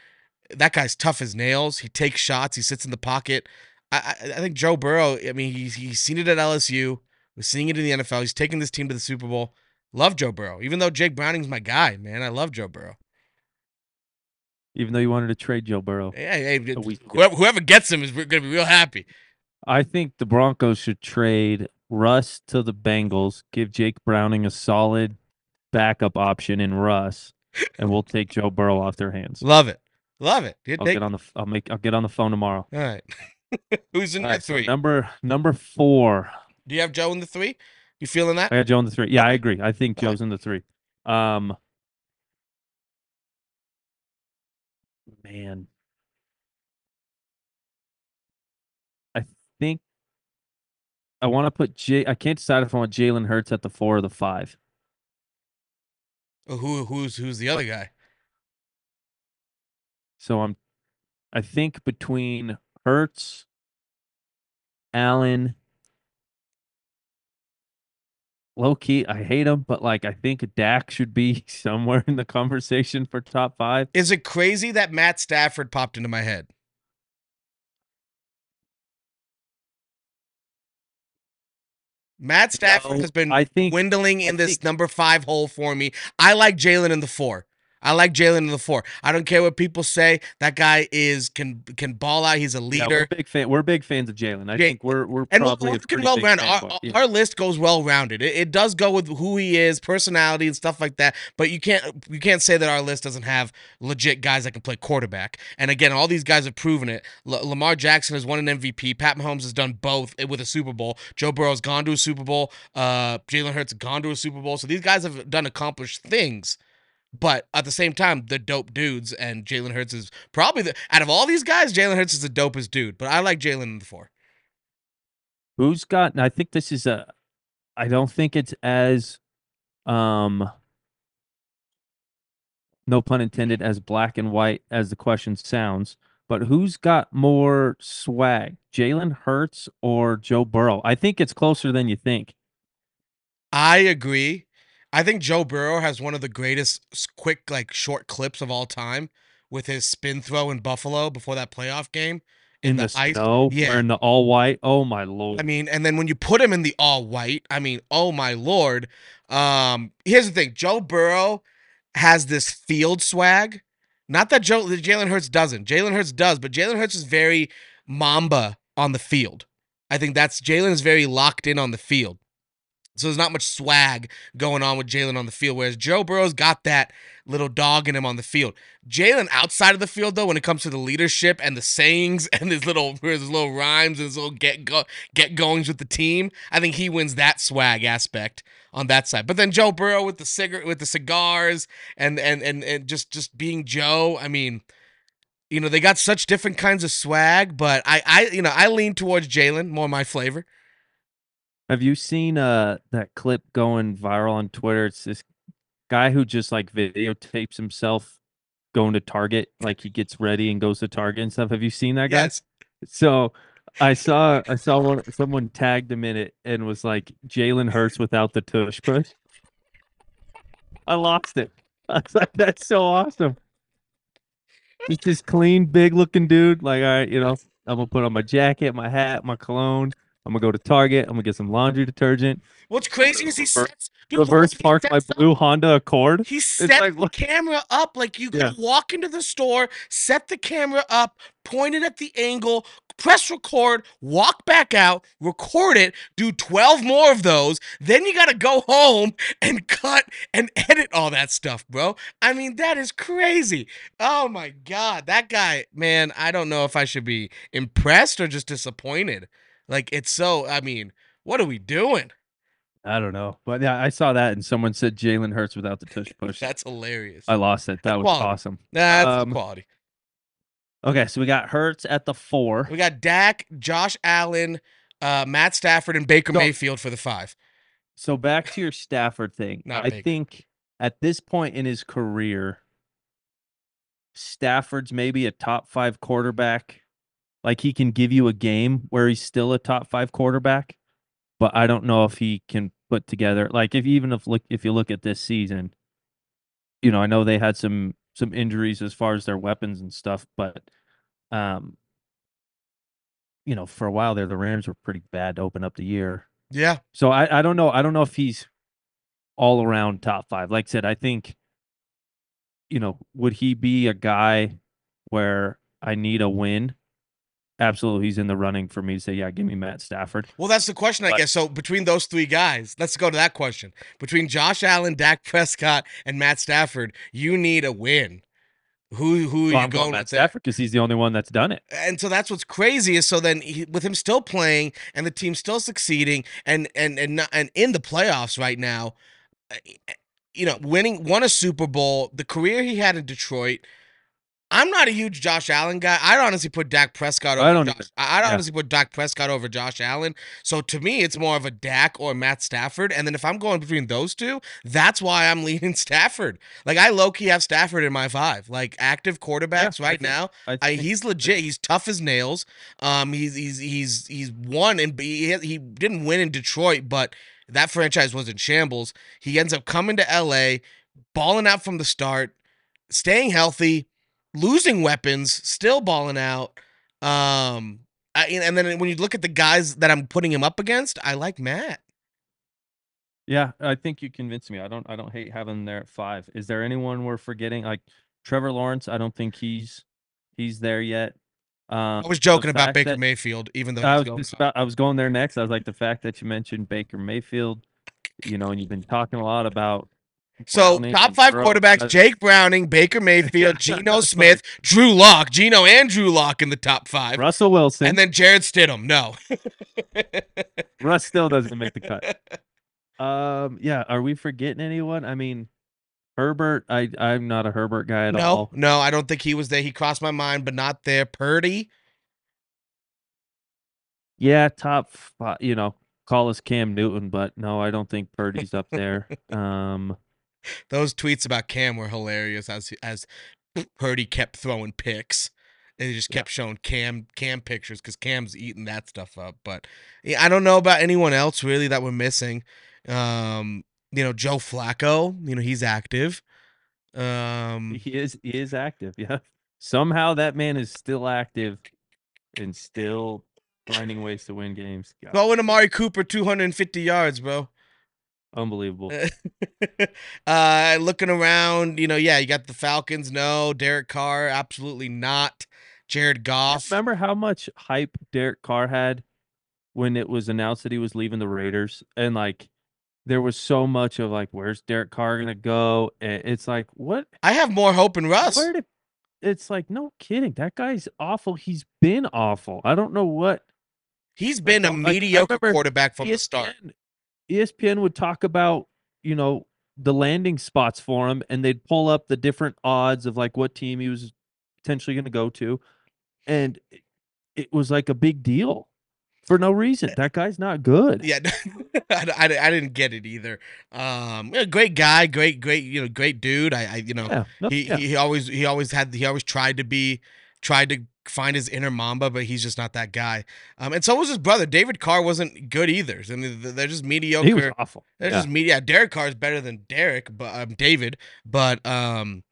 that guy's tough as nails. He takes shots. He sits in the pocket. I, I, think Joe Burrow. I mean, he's he's seen it at LSU. We're seeing it in the NFL. He's taking this team to the Super Bowl. Love Joe Burrow. Even though Jake Browning's my guy, man, I love Joe Burrow. Even though you wanted to trade Joe Burrow. Hey, hey, whoever, whoever gets him is going to be real happy. I think the Broncos should trade Russ to the Bengals, give Jake Browning a solid backup option in Russ, and we'll take Joe Burrow off their hands. Love it. Love it. I'll take... get on the I'll make I'll get on the phone tomorrow. All right. Who's in that three? So number number four. Do you have Joe in the three? You feeling that? I got Joe in the three. Yeah, I agree. I think Joe's in the three. Um, man, I think I want to put Jay. I can't decide if I want Jalen Hurts at the four or the five. Who who's who's the other guy? So I'm, I think between Hurts, Allen, low key, I hate him, but like I think Dak should be somewhere in the conversation for top five. Is it crazy that Matt Stafford popped into my head? Matt Stafford no, has been I think, dwindling in I this think, number five hole for me. I like Jalen in the four. I like Jalen in the four. I don't care what people say. That guy is can can ball out. He's a leader. Yeah, we're big fan. We're big fans of Jalen. I think we're we're and probably we're, well rounded. Our, yeah. our, list goes well rounded. It, it, does go with who he is, personality, and stuff like that. But you can't you can't say that our list doesn't have legit guys that can play quarterback. And again, all these guys have proven it. L- Lamar Jackson has won an MVP. Pat Mahomes has done both with a Super Bowl. Joe Burrow's gone to a Super Bowl. Uh, Jalen Hurts has gone to a Super Bowl. So these guys have done accomplished things. But at the same time, the dope dudes and Jalen Hurts is probably the out of all these guys, Jalen Hurts is the dopest dude. But I like Jalen in the four. Who's got? I think this is a. I don't think it's as, um, no pun intended, as black and white as the question sounds. But who's got more swag, Jalen Hurts or Joe Burrow? I think it's closer than you think. I agree. I think Joe Burrow has one of the greatest quick, like short clips of all time with his spin throw in Buffalo before that playoff game. In, in the, the, ice, snow, yeah, in the all white. Oh my lord! I mean, and then when you put him in the all white, I mean, oh my lord. Um, here's the thing: Joe Burrow has this field swag. Not that Joe Jalen Hurts doesn't. Jalen Hurts does, but Jalen Hurts is very Mamba on the field. I think that's Jalen is very locked in on the field. So there's not much swag going on with Jalen on the field, whereas Joe Burrow's got that little dog in him on the field. Jalen outside of the field, though, when it comes to the leadership and the sayings and his little his little rhymes and his little get go get goings with the team, I think he wins that swag aspect on that side. But then Joe Burrow with the cigar with the cigars and and and and just just being Joe, I mean you know they got such different kinds of swag but i i you know i lean towards jalen more my flavor have you seen uh that clip going viral on Twitter? It's this guy who just like videotapes himself going to Target, like he gets ready and goes to Target and stuff. Have you seen that guy? Yes. So I saw I saw one someone tagged him in it and was like Jalen Hurts without the tush push. I lost it. I was like, that's so awesome. He's just clean, big looking dude. Like, all right, you know, I'm gonna put on my jacket, my hat, my cologne. I'm gonna go to Target. I'm gonna get some laundry detergent. What's crazy is he sets dude, reverse park my blue Honda Accord. He set like, the camera up like you yeah. walk into the store, set the camera up, point it at the angle, press record, walk back out, record it, do 12 more of those. Then you gotta go home and cut and edit all that stuff, bro. I mean, that is crazy. Oh my god, that guy, man. I don't know if I should be impressed or just disappointed. Like it's so. I mean, what are we doing? I don't know, but yeah, I saw that, and someone said Jalen Hurts without the tush push. That's hilarious. I lost it. That That's was quality. awesome. That's um, quality. Okay, so we got Hurts at the four. We got Dak, Josh Allen, uh, Matt Stafford, and Baker So- Mayfield for the five. So back to your Stafford thing. Not I Baker. think at this point in his career, Stafford's maybe a top five quarterback. Like he can give you a game where he's still a top five quarterback, but I don't know if he can put together like if even if look if you look at this season, you know, I know they had some some injuries as far as their weapons and stuff, but um you know, for a while there the Rams were pretty bad to open up the year. Yeah. So I, I don't know. I don't know if he's all around top five. Like I said, I think, you know, would he be a guy where I need a win? Absolutely, he's in the running for me to say, yeah, give me Matt Stafford. Well, that's the question, I guess. So between those three guys, let's go to that question. Between Josh Allen, Dak Prescott, and Matt Stafford, you need a win. Who who are Well, you I'm going Matt with? Stafford because he's the only one that's done it. and so that's what's crazy is so then he, with him still playing and the team still succeeding and and and not, and in the playoffs right now uh, you know winning won a super bowl the career he had in detroit I'm not a huge Josh Allen guy. I'd honestly put Dak Prescott over I don't Josh. either. I- I'd Yeah. honestly put Dak Prescott over Josh Allen. So to me, it's more of a Dak or Matt Stafford. And then if I'm going between those two, that's why I'm leaning Stafford. Like I low key have Stafford in my five. Like active quarterbacks Yeah, I right think- now. I I, he's legit. He's tough as nails. Um, he's he's he's he's won and he he didn't win in Detroit, but that franchise was in shambles. He ends up coming to L.A., balling out from the start, staying healthy, losing weapons, still balling out. Um, I, and then when you look at the guys that I'm putting him up against, I like Matt. Yeah, I think you convinced me. I don't I don't hate having him there at five. Is there anyone we're forgetting? Like Trevor Lawrence, I don't think he's he's there yet. Um, I was joking about Baker that- Mayfield, even though I was going about, I was going there next. I was like the fact that you mentioned Baker Mayfield, you know, and you've been talking a lot about So Browning top five Burrow. quarterbacks: Jake Browning, Baker Mayfield, Geno Smith, Drew Lock, Geno and Drew Lock in the top five, Russell Wilson. and then Jarrett Stidham. No, Russ still doesn't make the cut. Um, yeah, are we forgetting anyone? I mean, Herbert. I I'm not a Herbert guy at all. no, all. no, I don't think he was there. He crossed my mind, but not there. Purdy, Yeah, top five. You know, call us Cam Newton, but no, I don't think Purdy's up there. Um, those tweets about Cam were hilarious as as Purdy kept throwing picks. And he just kept showing Cam Cam pictures because Cam's eating that stuff up. But yeah, I don't know about anyone else really that we're missing. Um, you know, Joe Flacco. You know, he's active. Um, he is he is active. Yeah, somehow that man is still active and still finding ways to win games. God, Throwing Amari Cooper 250 yards, bro. Unbelievable. uh, looking around, you know, yeah, you got the Falcons. No, Derek Carr, absolutely not. Jared Goff. Remember how much hype Derek Carr had when it was announced that he was leaving the Raiders, and like there was so much of like, where's Derek Carr gonna go? And it's like, what? I have more hope in Russ. Where did? It's like, no kidding. That guy's awful. He's been awful. I don't know what. He's been a Like, mediocre quarterback from the start. ESPN, would talk about, you know, the landing spots for him, and they'd pull up the different odds of like what team he was potentially going to go to, and it, was like a big deal for no reason. That guy's not good. Yeah, I, I, I didn't get it either. Um, great guy, great, great, you know, great dude. I, I you know, Yeah, no, he, yeah. he always he always had he always tried to be tried to find his inner Mamba, but he's just not that guy. Um, and so was his brother. David Carr wasn't good either. I mean, they're just mediocre. he was awful. They're Yeah. just media. Yeah, Derek Carr is better than Derek, but um, David. But um,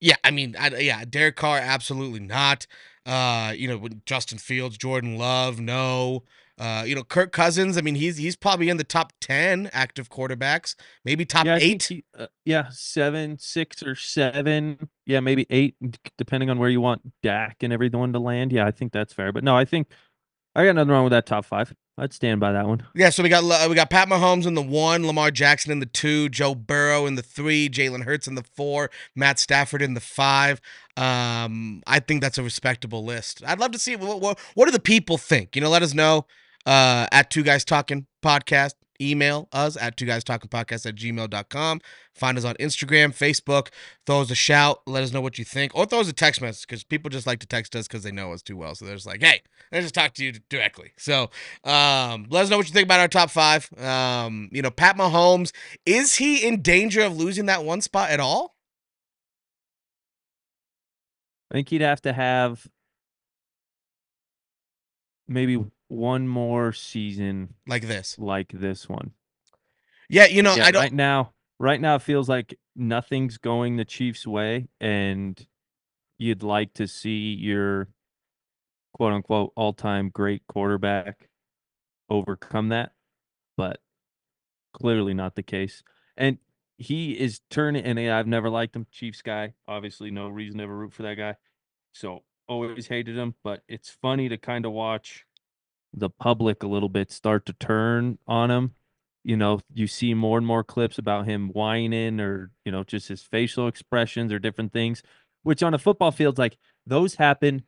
yeah, I mean, I, yeah, Derek Carr absolutely not. Uh, you know, Justin Fields, Jordan Love, no. Uh, you know, Kirk Cousins. I mean, he's he's probably in the top ten active quarterbacks, maybe top yeah, eight. he- uh, yeah, seven, six, or seven. Yeah, maybe eight, depending on where you want Dak and everyone to land. Yeah, I think that's fair. But no, I think I got nothing wrong with that top five. I'd stand by that one. Yeah, so we got uh, we got Pat Mahomes in the one, Lamar Jackson in the two, Joe Burrow in the three, Jalen Hurts in the four, Matt Stafford in the five. Um, I think that's a respectable list. I'd love to see what what, what do the people think. You know, let us know uh, at Two Guys Talking podcast email us at two guys talking podcast at gmail.com. Find us on Instagram, Facebook. Throw us a shout. Let us know what you think. Or throw us a text message because people just like to text us because they know us too well. So they're just like, hey, let's just talk to you directly. So um, let us know what you think about our top five. Um, you know, Pat Mahomes, is he in danger of losing that one spot at all? I think he'd have to have maybe one more season Like this. like this one. Yeah, you know, Yeah, I don't. right now, right now it feels like nothing's going the Chiefs' way, and you'd like to see your quote unquote all time great quarterback overcome that, but clearly not the case. And he is turning, and I've never liked him, Chiefs guy. Obviously, no reason to ever root for that guy. So always hated him, but it's funny to kind of watch the public a little bit start to turn on him. You know, you see more and more clips about him whining or, you know, just his facial expressions or different things, which on a football field's like those happen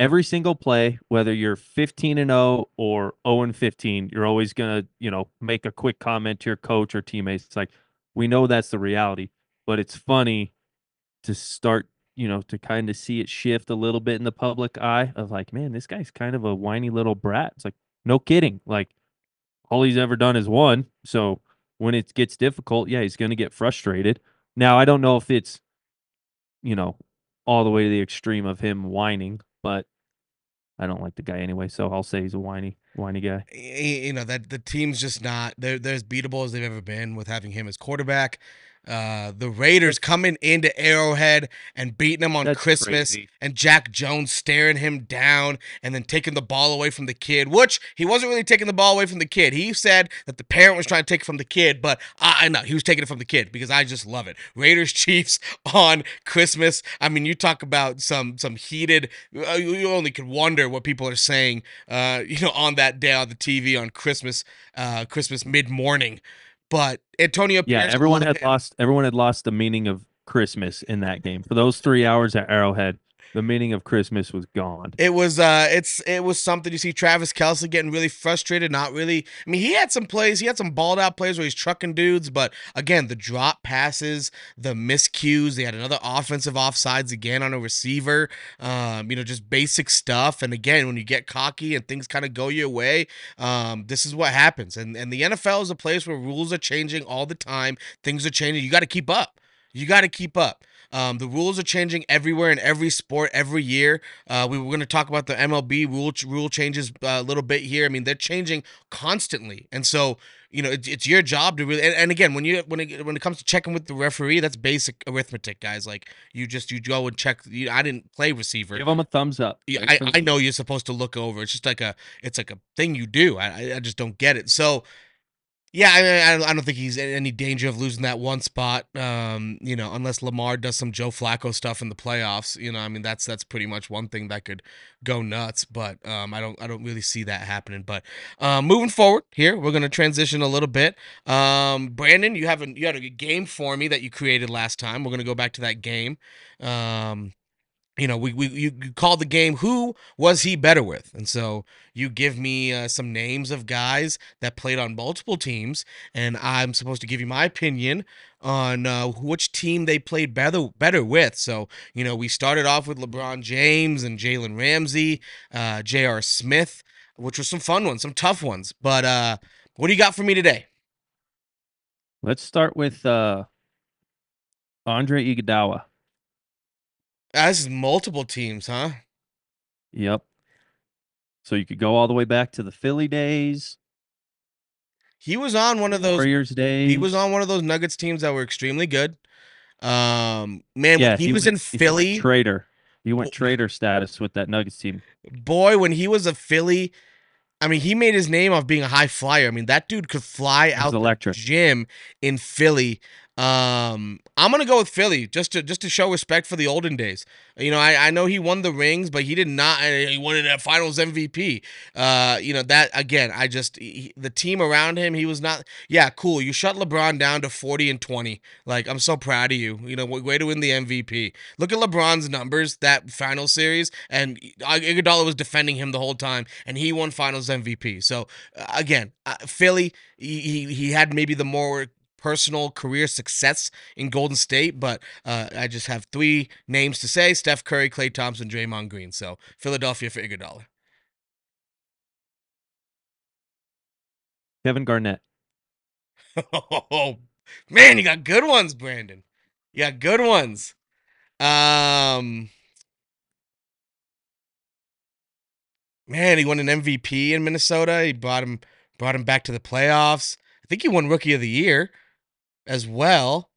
every single play, whether you're 15 and 0 or 0 and 15, you're always going to, you know, make a quick comment to your coach or teammates. It's like, we know that's the reality, but it's funny to start, you know, to kind of see it shift a little bit in the public eye of like, man, this guy's kind of a whiny little brat. It's like, no kidding. Like, all he's ever done is won. So when it gets difficult, yeah, he's going to get frustrated. Now, I don't know if it's, you know, all the way to the extreme of him whining, but I don't like the guy anyway, so I'll say he's a whiny, whiny guy. you know that the team's just not they're, they're as beatable as they've ever been with having him as quarterback. Uh, the Raiders coming into Arrowhead and beating him on That's Christmas, crazy. and Jack Jones staring him down and then taking the ball away from the kid, which he wasn't really taking the ball away from the kid. He said that the parent was trying to take it from the kid, but I, I know he was taking it from the kid because I just love it. Raiders Chiefs on Christmas. I mean, you talk about some some heated. Uh, you you only could wonder what people are saying. Uh, you know, on that day on the TV on Christmas, uh, Christmas mid morning. But Antonio, Yeah, Pierce everyone had him- lost. Everyone had lost the meaning of Christmas in that game. For those three hours at Arrowhead, the meaning of Christmas was gone. It was uh it's it was something you see Travis Kelce getting really frustrated, not really I mean he had some plays, he had some balled out plays where he's trucking dudes, but again, the drop passes, the miscues, they had another offensive offsides again on a receiver. Um, you know, just basic stuff. And again, when you get cocky and things kind of go your way, um, this is what happens. And and the NFL is a place where rules are changing all the time. Things are changing. You got to keep up. You got to keep up. Um, the rules are changing everywhere in every sport every year. Uh, we were going to talk about the MLB rule rule changes uh, a little bit here. I mean, they're changing constantly, and so you know it's, it's your job to really. And, and again, when you when it when it comes to checking with the referee, that's basic arithmetic, guys. Like you just you go and check. You, I didn't play receiver. Give them a thumbs up. Yeah, I, I know you're supposed to look over. It's just like a it's like a thing you do. I I- I just don't get it. So yeah, I mean, I don't- think he's in any danger of losing that one spot. Um, you know, unless Lamar does some Joe Flacco stuff in the playoffs. You know, I mean that's that's pretty much one thing that could go nuts. But um, I don't I don't really see that happening. But um, moving forward here, we're gonna transition a little bit. Um, Brandon, you have a you had a game for me that you created last time. We're gonna go back to that game. Um, you know, we, we you, called the game who was he better with? And so you give me uh, some names of guys that played on multiple teams, and I'm supposed to give you my opinion on uh, which team they played better better with. So you know, we started off with LeBron James and Jalen Ramsey, uh, J.R. Smith, which were some fun ones, some tough ones. But uh, what do you got for me today? Let's start with uh, Andre Iguodala. Is multiple teams, huh? Yep. So you could go all the way back to the Philly days, He was on one of those Warriors days. He was on one of those Nuggets teams that were extremely good. Um, man, Yeah, when he, was in he went Philly, Trader. He went trader status with that Nuggets team. boy, when he was a Philly, I mean, he made his name off being a high flyer. I mean, that dude could fly was out the electric. gym in Philly. Um, I'm gonna go with Philly just to just to show respect for the olden days. You know, I, I know he won the rings, but he did not. He won it at Finals MVP. Uh, you know that again. I just he, the team around him. He was not. Yeah, cool. You shut LeBron down to 40 and 20. Like I'm so proud of you. You know, way to win the MVP. Look at LeBron's numbers that final series, and Iguodala was defending him the whole time, and he won Finals MVP. So uh, again, uh, Philly. He, he he had maybe the more personal career success in Golden State, but uh, I just have three names to say: Steph Curry, Klay Thompson, Draymond Green. So Philadelphia for Iguodala. Kevin Garnett. Oh man, you got good ones, Brandon. You got good ones. Um, man, he won an MVP in Minnesota. He brought him brought him back to the playoffs. I think he won Rookie of the Year as well.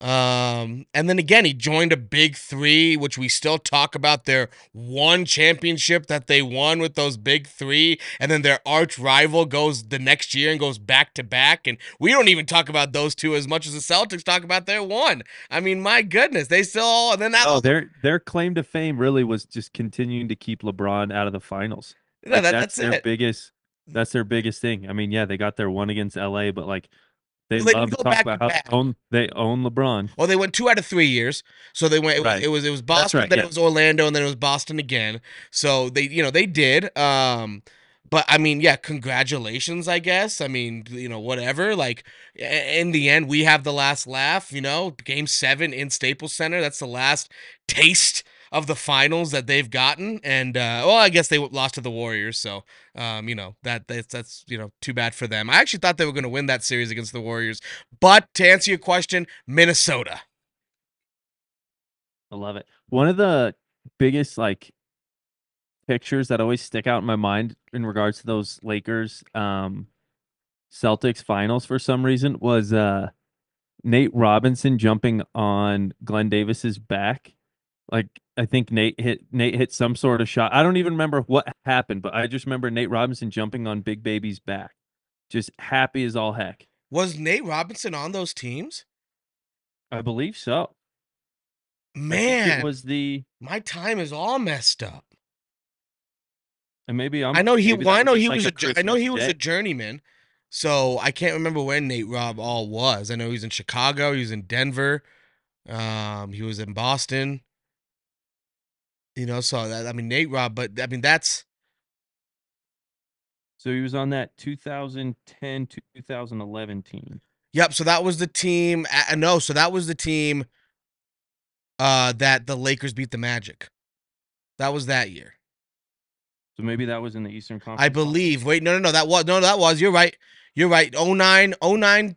Um, and then again, he joined a big three, which we still talk about their one championship that they won with those big three, and then their arch rival goes the next year and goes back to back. And we don't even talk about those two as much as the Celtics talk about their one. I mean, my goodness, they still all, and then that Oh, their their claim to fame really was just continuing to keep LeBron out of the finals. no, Like, that, that's, that's their it. biggest that's their biggest thing. I mean, yeah, they got their one against LA, but like they They love to talk about how back. they own, they own LeBron. Well, they went two out of three years. So they went. It, Right. was, it was it was Boston, right, then yeah. it was Orlando, and then it was Boston again. So they, you know, they did. Um, but I mean, yeah, congratulations. I guess. I mean, you know, whatever. Like in the end, we have the last laugh. You know, Game Seven in Staples Center. That's the last taste of the finals that they've gotten. And uh, well, I guess they lost to the Warriors. So um, you know that that's, that's you know too bad for them. I actually thought they were going to win that series against the Warriors. But to answer your question, Minnesota. I love it. One of the biggest like pictures that always stick out in my mind in regards to those Lakers um Celtics finals for some reason was uh Nate Robinson jumping on Glen Davis's back. Like I think Nate hit Nate hit some sort of shot. I don't even remember what happened, but I just remember Nate Robinson jumping on Big Baby's back. Just happy as all heck. Was Nate Robinson on those teams? I believe so. Man, it was the my time is all messed up. and maybe I'm I know he. Well, I know he like was a a. I know he was day. a journeyman. So I can't remember where Nate Rob all was. I know he was in Chicago. He was in Denver. Um, he was in Boston. You know, so that, I mean Nate Rob, but I mean that's So he was on that 2010 to 2011 team. yep. So that was the team. Uh, no, so that was the team. Uh, that the Lakers beat the Magic. That was that year. So maybe that was in the Eastern Conference. I believe. Wait, no, no, no. That was no, that was. You're right. You're right. 09, 09,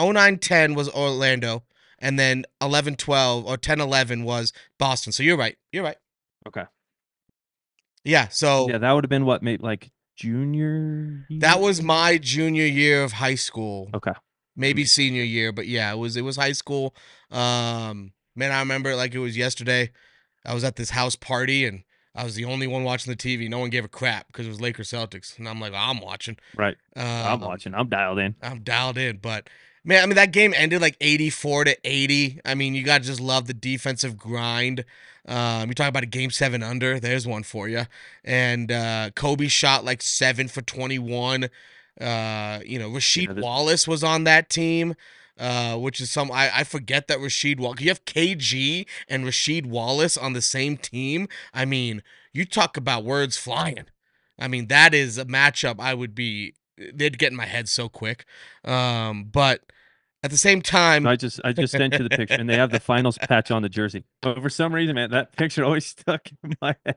09, 10 was Orlando, and then 11, 12 or 10, 11 was Boston. So you're right. You're right. Okay. Yeah. So Yeah, that would have been what, maybe like junior. that was my junior year of high school. Okay. maybe senior year, but yeah, it was it was high school. Um, man, I remember it like it was yesterday. I was at this house party and I was the only one watching the TV. No one gave a crap because it was Lakers Celtics, and I'm like, I'm watching. Right. Um, I'm watching. I'm dialed in. I'm dialed in, but man, I mean that game ended like 84 to 80. I mean, you got to just love the defensive grind. Um, you talk about a game seven under. There's one for you. And uh, Kobe shot like seven for 21. Uh, you know, Rasheed Yeah, this- Wallace was on that team. Uh, which is some I, I forget that Rasheed Wallace. You have KG and Rasheed Wallace on the same team. I mean, you talk about words flying. I mean, that is a matchup I would be they'd get in my head so quick. Um, but at the same time, I just I just sent you the picture, and they have the finals patch on the jersey. But for some reason, man, that picture always stuck in my head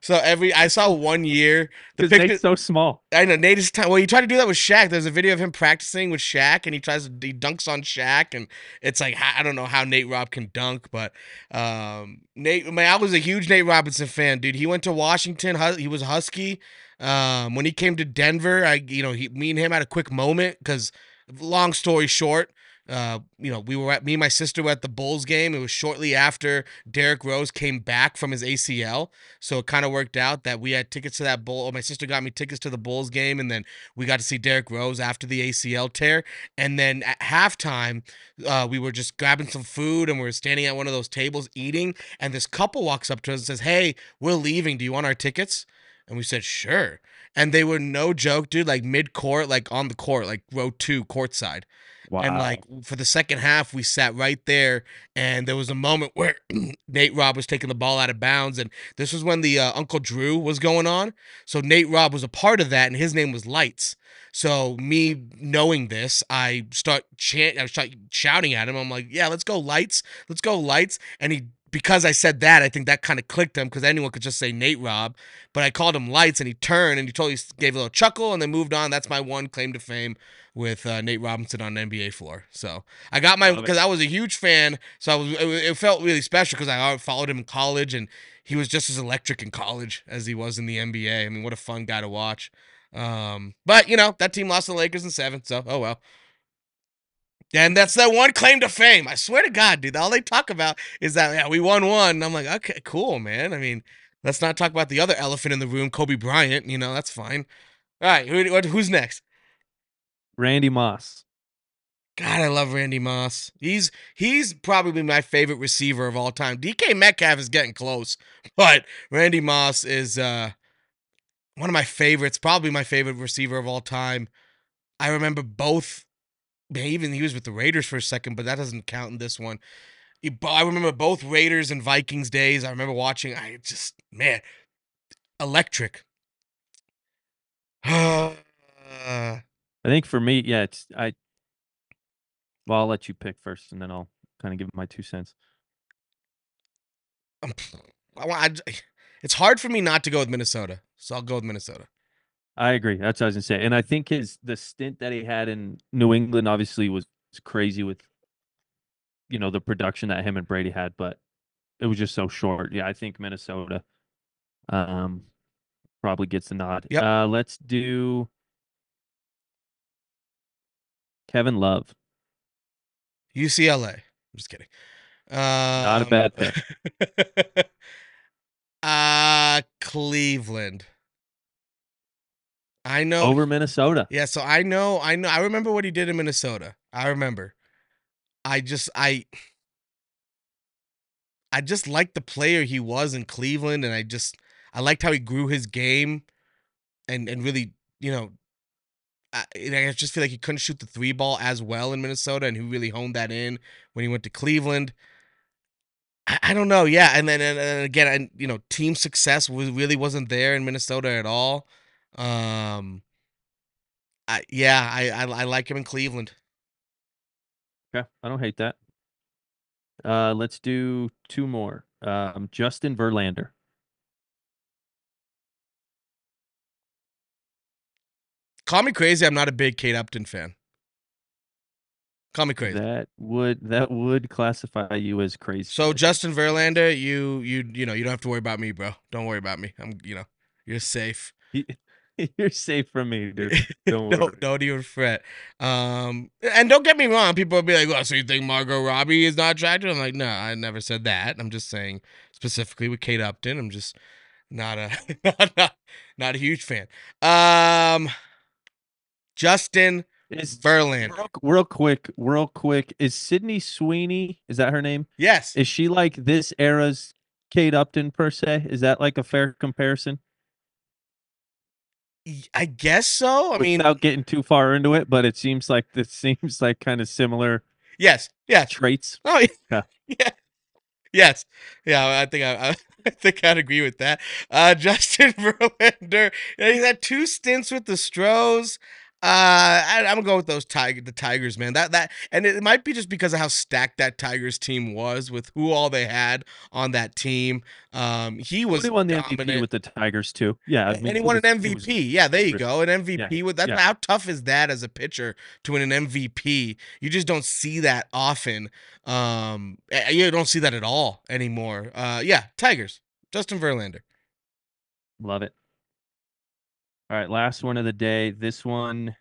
so every I saw one year the picture. Nate's so small. I know Nate is. T- well, he tried to do that with Shaq. There's a video of him practicing with Shaq, and he tries to he dunks on Shaq, and it's like I don't know how Nate Rob can dunk, but um, Nate. Man, I was a huge Nate Robinson fan, dude. He went to Washington. He was Husky. Um, when he came to Denver, I you know he me and him had a quick moment because, long story short, uh, you know, we were at me and my sister were at the Bulls game. It was shortly after Derrick Rose came back from his ACL, so it kind of worked out that we had tickets to that Bull. Or my sister got me tickets to the Bulls game, and then we got to see Derrick Rose after the ACL tear. And then at halftime, uh, we were just grabbing some food, and we were standing at one of those tables eating. And this couple walks up to us and says, "Hey, we're leaving. Do you want our tickets?" And we said, "Sure." And they were no joke, dude. Like mid court, like on the court, like row two, court side. Wow. And like for the second half, we sat right there, and there was a moment where Nate Robb was taking the ball out of bounds, and this was when the uh, Uncle Drew was going on. So Nate Robb was a part of that, and his name was Lights. So me knowing this, I start chant, I start shouting at him. I'm like, "Yeah, let's go Lights, let's go Lights!" And he because I said that, I think that kind of clicked him because anyone could just say Nate Robb, but I called him Lights, and he turned and he totally gave a little chuckle and then moved on. That's my one claim to fame with uh, Nate Robinson on the NBA floor. So I got my because I was a huge fan, so I was it, it felt really special because I followed him in college and he was just as electric in college as he was in the NBA. I mean, what a fun guy to watch. Um, but you know that team lost to the Lakers in seven, so oh well. And that's their one claim to fame. I swear to God, dude. All they talk about is that yeah, we won one. And I'm like, okay, cool, man. I mean, let's not talk about the other elephant in the room, Kobe Bryant. You know, that's fine. All right, who, who's next? Randy Moss. God, I love Randy Moss. He's he's probably my favorite receiver of all time. DK Metcalf is getting close, but Randy Moss is uh one of my favorites, probably my favorite receiver of all time. I remember both even he was with the Raiders for a second, but that doesn't count in this one. I remember both Raiders and Vikings days. I remember watching. I just man, electric. Uh, I think for me, yeah, it's I. Well, I'll let you pick first, and then I'll kind of give my two cents. Um, I. I, it's hard for me not to go with Minnesota, so I'll go with Minnesota. I agree. That's what I was gonna say, and I think his the stint that he had in New England obviously was, crazy with, you know, the production that him and Brady had, but it was just so short. Yeah, I think Minnesota, um, probably gets the nod. Yep. Uh, let's do Kevin Love. UCLA. I'm just kidding. Um, Not a bad pick. uh Cleveland. I know. Over Minnesota. Yeah, so I know. I know. I remember what he did in Minnesota. I remember. I just I. I just liked the player he was in Cleveland, and I just I liked how he grew his game, and and really you know. I, I just feel like he couldn't shoot the three ball as well in Minnesota, and he really honed that in when he went to Cleveland. I, I don't know, yeah, and then and, and again, and you know, team success was really wasn't there in Minnesota at all. Um, I yeah, I I, I like him in Cleveland. Okay, I don't hate that. Uh, let's do two more. Um, Justin Verlander. Call me crazy. I'm not a big Kate Upton fan. Call me crazy. That would that would classify you as crazy. So Justin Verlander, you you you know you don't have to worry about me, bro. Don't worry about me. I'm you know you're safe. you're safe from me, dude. Don't worry. don't don't even fret. Um, and don't get me wrong. People will be like, "Well, so you think Margot Robbie is not attractive?" I'm like, no, I never said that. I'm just saying specifically with Kate Upton. I'm just not a not, not, not a huge fan. Um, Justin Is Verlander. real, real quick, real quick. Is Sydney Sweeney? Is that her name? Yes. Is she like this era's Kate Upton per se? Is that like a fair comparison? I guess so. I mean, Without getting too far into it, but it seems like this seems like kind of similar yes, Yeah. traits. Oh, yeah. Yeah. Yes. Yeah, I think I, I, think I'd agree with that. Uh, Justin Verlander, he's had two stints with the Stros. Uh, I, I'm gonna go with those tiger, the Tigers, man. That that, and it might be just because of how stacked that Tigers team was with who all they had on that team. Um, he was He won the MVP with the Tigers too. Yeah, I mean, and he won an was- was- MVP. yeah, there you go. An MVP with that. yeah. How tough is that as a pitcher to win an MVP? You just don't see that often. Um, you don't see that at all anymore. Uh, yeah, Tigers. Justin Verlander. Love it. All right, last one of the day. This one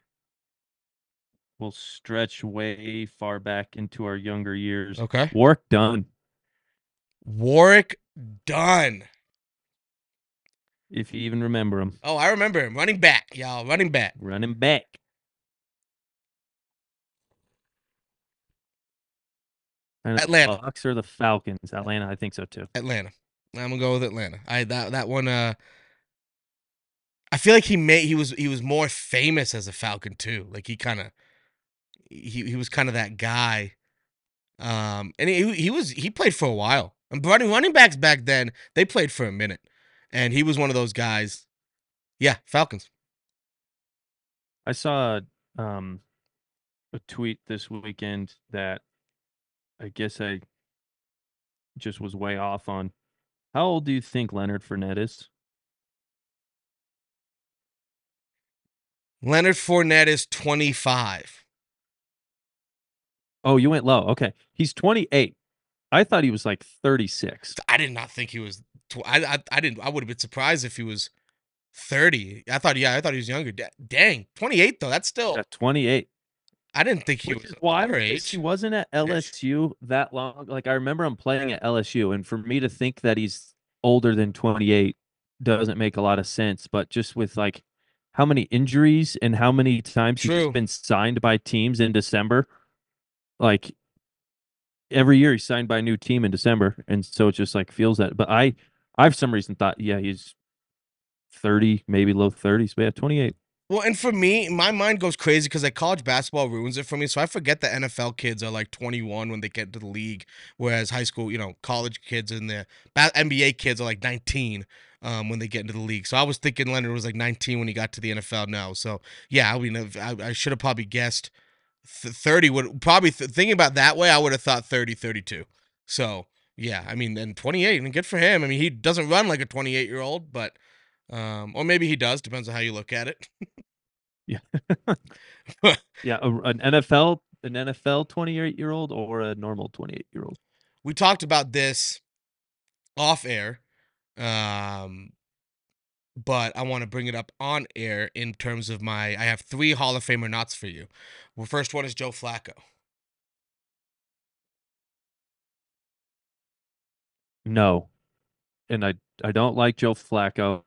will stretch way far back into our younger years. Okay. Warrick Dunn, Warwick Dunn. if you even remember him, Oh, I remember him. Running back, y'all. Running back. running back. And the Atlanta. Bucks or the Falcons? Atlanta, I think so too. Atlanta. I'm gonna go with Atlanta. I that that one. Uh, I feel like he made he was he was more famous as a Falcon too. Like he kind of he he was kind of that guy. Um, and he he was he played for a while. And running running backs back then they played for a minute, and he was one of those guys. Yeah, Falcons. I saw um, a tweet this weekend that I guess I just was way off on. How old do you think Leonard Fournette is? Leonard Fournette is 25. Oh, you went low. Okay. He's 28. I thought he was like 36. I did not think he was. Tw- I, I I didn't. I would have been surprised if he was 30. I thought. Yeah, I thought he was younger. Da- Dang, 28 though. That's still. At 28. I didn't think he Which was why he wasn't at LSU that long. Like I remember him playing at LSU, and for me to think that he's older than 28 doesn't make a lot of sense. But just with like how many injuries and how many times he's True. just been signed by teams in December, like every year he's signed by a new team in December, and so it just like feels that. But I, I've some reason thought, yeah, he's 30, maybe low 30s, but yeah, 28. Well, and for me, my mind goes crazy because like college basketball ruins it for me. So I forget that NFL kids are like 21 when they get to the league, whereas high school, you know, college kids and the NBA kids are like 19 um, when they get into the league. So I was thinking Leonard was like 19 when he got to the NFL now. So yeah, I mean, I, I should have probably guessed 30. Would probably th- thinking about that way, I would have thought 30, 32. So yeah, I mean, and 28, and good for him. I mean, he doesn't run like a 28 year old, but um, or maybe he does, depends on how you look at it. Yeah, a, an NFL, an NFL 28 year old or a normal 28 year old. we talked about this off air um but i want to bring it up on air in terms of my i have three hall of famer knots for you well first one is joe flacco No, and I I don't like Joe Flacco.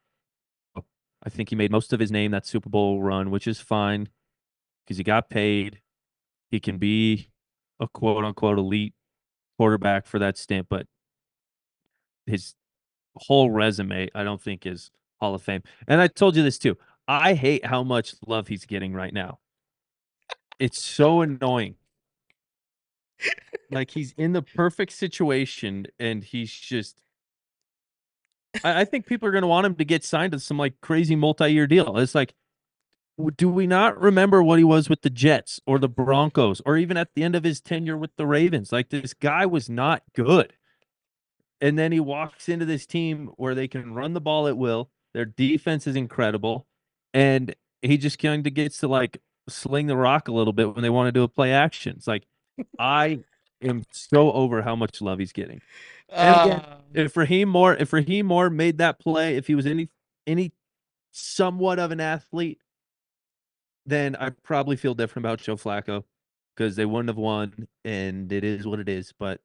I think he made most of his name that Super Bowl run, which is fine because he got paid. He can be a quote unquote elite quarterback for that stint, but his whole resume, I don't think, is Hall of Fame. And I told you this too. I hate how much love he's getting right now. It's so annoying. like he's in the perfect situation and he's just I, I think people are gonna want him to get signed to some like crazy multi-year deal. It's like do we not remember what he was with the Jets or the Broncos or even at the end of his tenure with the Ravens? Like this guy was not good. And then he walks into this team where they can run the ball at will. Their defense is incredible. And he just kind of gets to like sling the rock a little bit when they want to do a play action. It's like I am so over how much love he's getting. And again, Uh, If Rahim Moore, if Rahim Moore made that play, if he was any any somewhat of an athlete, then I probably feel different about Joe Flacco because they wouldn't have won, and it is what it is. But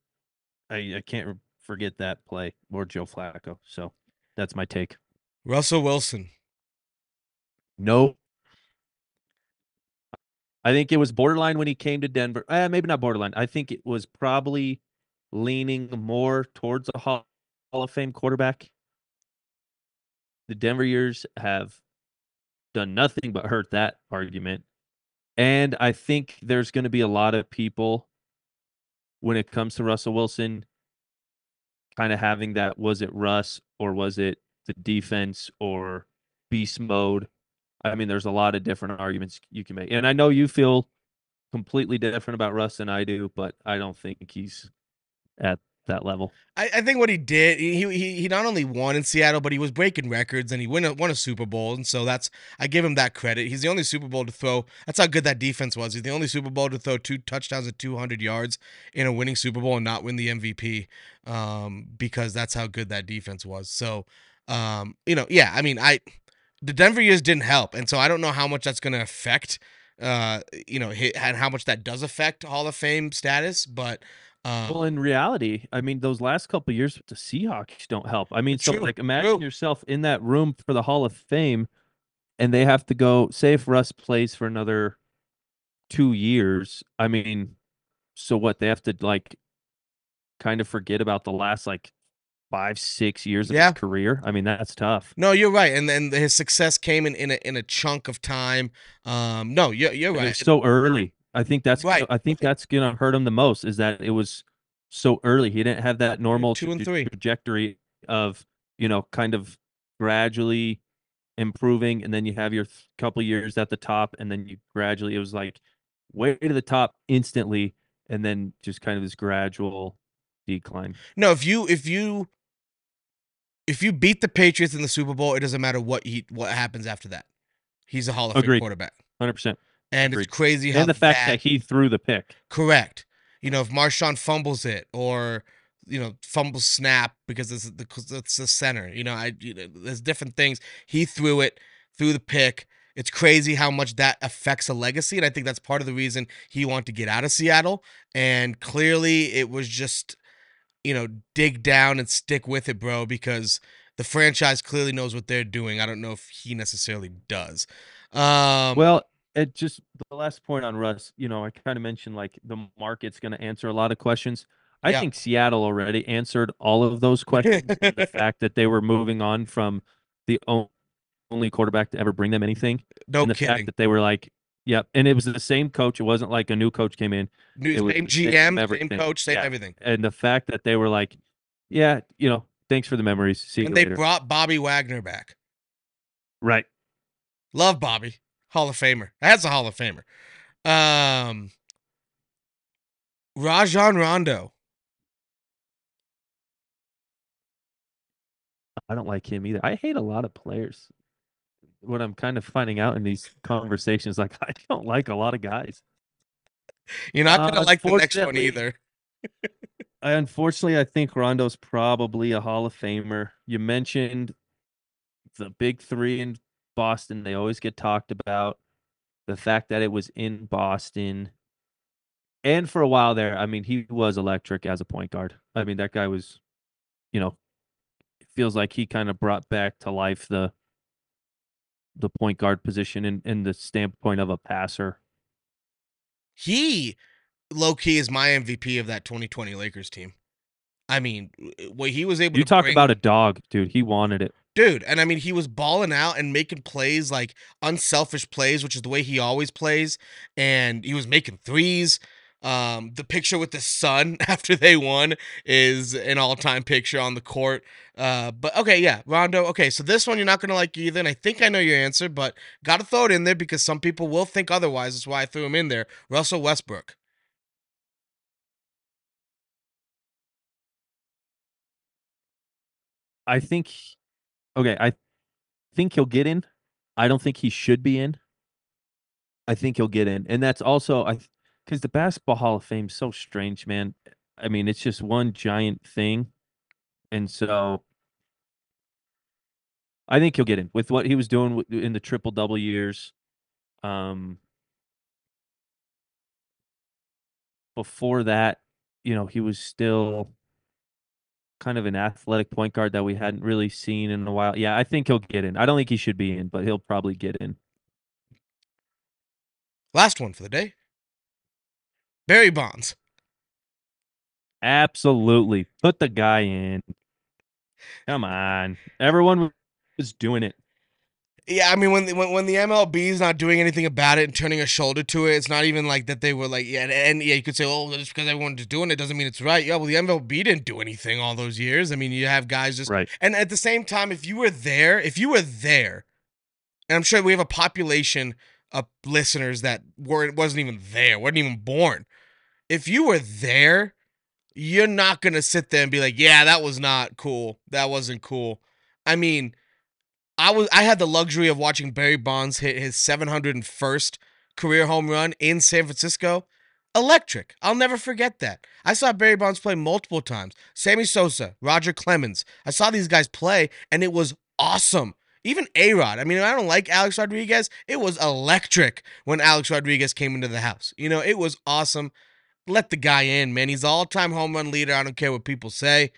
I, I can't forget that play or Joe Flacco. So that's my take. russell wilson No. I think it was borderline when he came to Denver. Uh, maybe not borderline. I think it was probably leaning more towards a Hall of Fame quarterback. The Denver years have done nothing but hurt that argument. And I think there's going to be a lot of people when it comes to Russell Wilson kind of having that was it Russ or was it the defense or beast mode? I mean, there's a lot of different arguments you can make. And I know you feel completely different about Russ than I do, but I don't think he's at that level. I, I think what he did, he, he he not only won in Seattle, but he was breaking records and he won a, won a Super Bowl, and so that's I give him that credit. He's the only Super Bowl to throw. That's how good that defense was. He's the only Super Bowl to throw two touchdowns at 200 yards in a winning Super Bowl and not win the MVP, um, because that's how good that defense was. So, um, you know, yeah, I mean, I the Denver years didn't help, and so I don't know how much that's going to affect uh, you know, and how much that does affect Hall of Fame status. But um, Well, in reality, I mean, those last couple years with the Seahawks don't help. I mean, so True, like imagine true. yourself in that room for the Hall of Fame and they have to go say if Russ plays for another 2 years, I mean, so what they have to like kind of forget about the last like 5 6 years of Yeah. his career. I mean, that's tough. no, you're right, and then his success came in in a, in a chunk of time. Um, no, you're you're right. It's so early. I think that's Right. I think that's to hurt him the most is that it was so early. He didn't have that normal two and three. trajectory of, you know, kind of gradually improving and then you have your th- couple years at the top and then you gradually it was like way to the top instantly and then just kind of this gradual decline. No, if you if you if you beat the Patriots in the Super Bowl, it doesn't matter what he what happens after that. He's a Hall of Fame quarterback, 100%. And it's crazy how And the fact that, that he threw the pick. correct. You know, if Marshawn fumbles it or you know fumbles snap because it's the because it's the center. You know, I you know, there's different things. He threw it, threw the pick. It's crazy how much that affects a legacy, and I think that's part of the reason he wanted to get out of Seattle. And clearly, it was just you know dig down and stick with it, bro, because the franchise clearly knows what they're doing. I don't know if he necessarily does. Um, Well, it just the last point on Russ, you know, I kind of mentioned like the market's going to answer a lot of questions. I Yeah. think Seattle already answered all of those questions. the fact that they were moving on from the only quarterback to ever bring them anything, no and the kidding. fact that they were like, yep, and it was the same coach. It wasn't like a new coach came in, New, it was same GM, same coach, same Yeah. everything. and the fact that they were like, yeah, you know, thanks for the memories. See you And they later. brought Bobby Wagner back. right. Love Bobby, Hall of Famer. That's a Hall of Famer. Um, Rajon Rondo. I don't like him either. I hate a lot of players. What I'm kind of finding out in these conversations, like I don't like a lot of guys. You're not gonna Uh, like the next one either. I, unfortunately, I think Rondo's probably a Hall of Famer. You mentioned the big three in Boston. They always get talked about. The fact that it was in Boston. And for a while there, I mean, he was electric as a point guard. I mean, that guy was, you know, it feels like he kind of brought back to life the the point guard position in, in the standpoint of a passer. He, low key, is my MVP of that 2020 Lakers team. I mean, what he was able to You to talk bring- about a dog, dude. He wanted it. Dude. And I mean, he was balling out and making plays like unselfish plays, which is the way he always plays. And he was making threes. Um, the picture with the son after they won is an all-time picture on the court. Uh, but okay, yeah, Rondo. Okay, so this one you're not gonna like either, and I think I know your answer, but gotta throw it in there because some people will think otherwise. That's why I threw him in there. Russell Westbrook. I think okay, I think he'll get in. I don't think he should be in. I think he'll get in. And that's also I cuz the basketball hall of Fame is so strange, man. I mean, it's just one giant thing. And so I think he'll get in with what he was doing in the triple double years. Um before that, you know, he was still kind of an athletic point guard that we hadn't really seen in a while. Yeah, I think he'll get in. I don't think he should be in, but he'll probably get in. Last one for the day. Barry Bonds. Absolutely. Put the guy in. Come on. Everyone was doing it. Yeah, I mean when the, when when the MLB is not doing anything about it and turning a shoulder to it, it's not even like that they were like yeah, and, and yeah, you could say oh just because everyone's doing it doesn't mean it's right. Yeah, well the MLB didn't do anything all those years. I mean you have guys just Right. and at the same time, if you were there, if you were there, and I'm sure we have a population of listeners that weren't wasn't even there, wasn't even born. If you were there, you're not gonna sit there and be like, yeah, that was not cool. That wasn't cool. I mean, I was I had the luxury of watching Barry Bonds hit his 701st career home run in San Francisco. Electric. I'll never forget that. I saw Barry Bonds play multiple times. Sammy Sosa, Roger Clemens. I saw these guys play and it was awesome. even A Rod. I mean, I don't like Alex Rodriguez. It was electric when Alex Rodriguez came into the house. You know, it was awesome. Let the guy in, man. He's all time home run leader. I don't care what people say.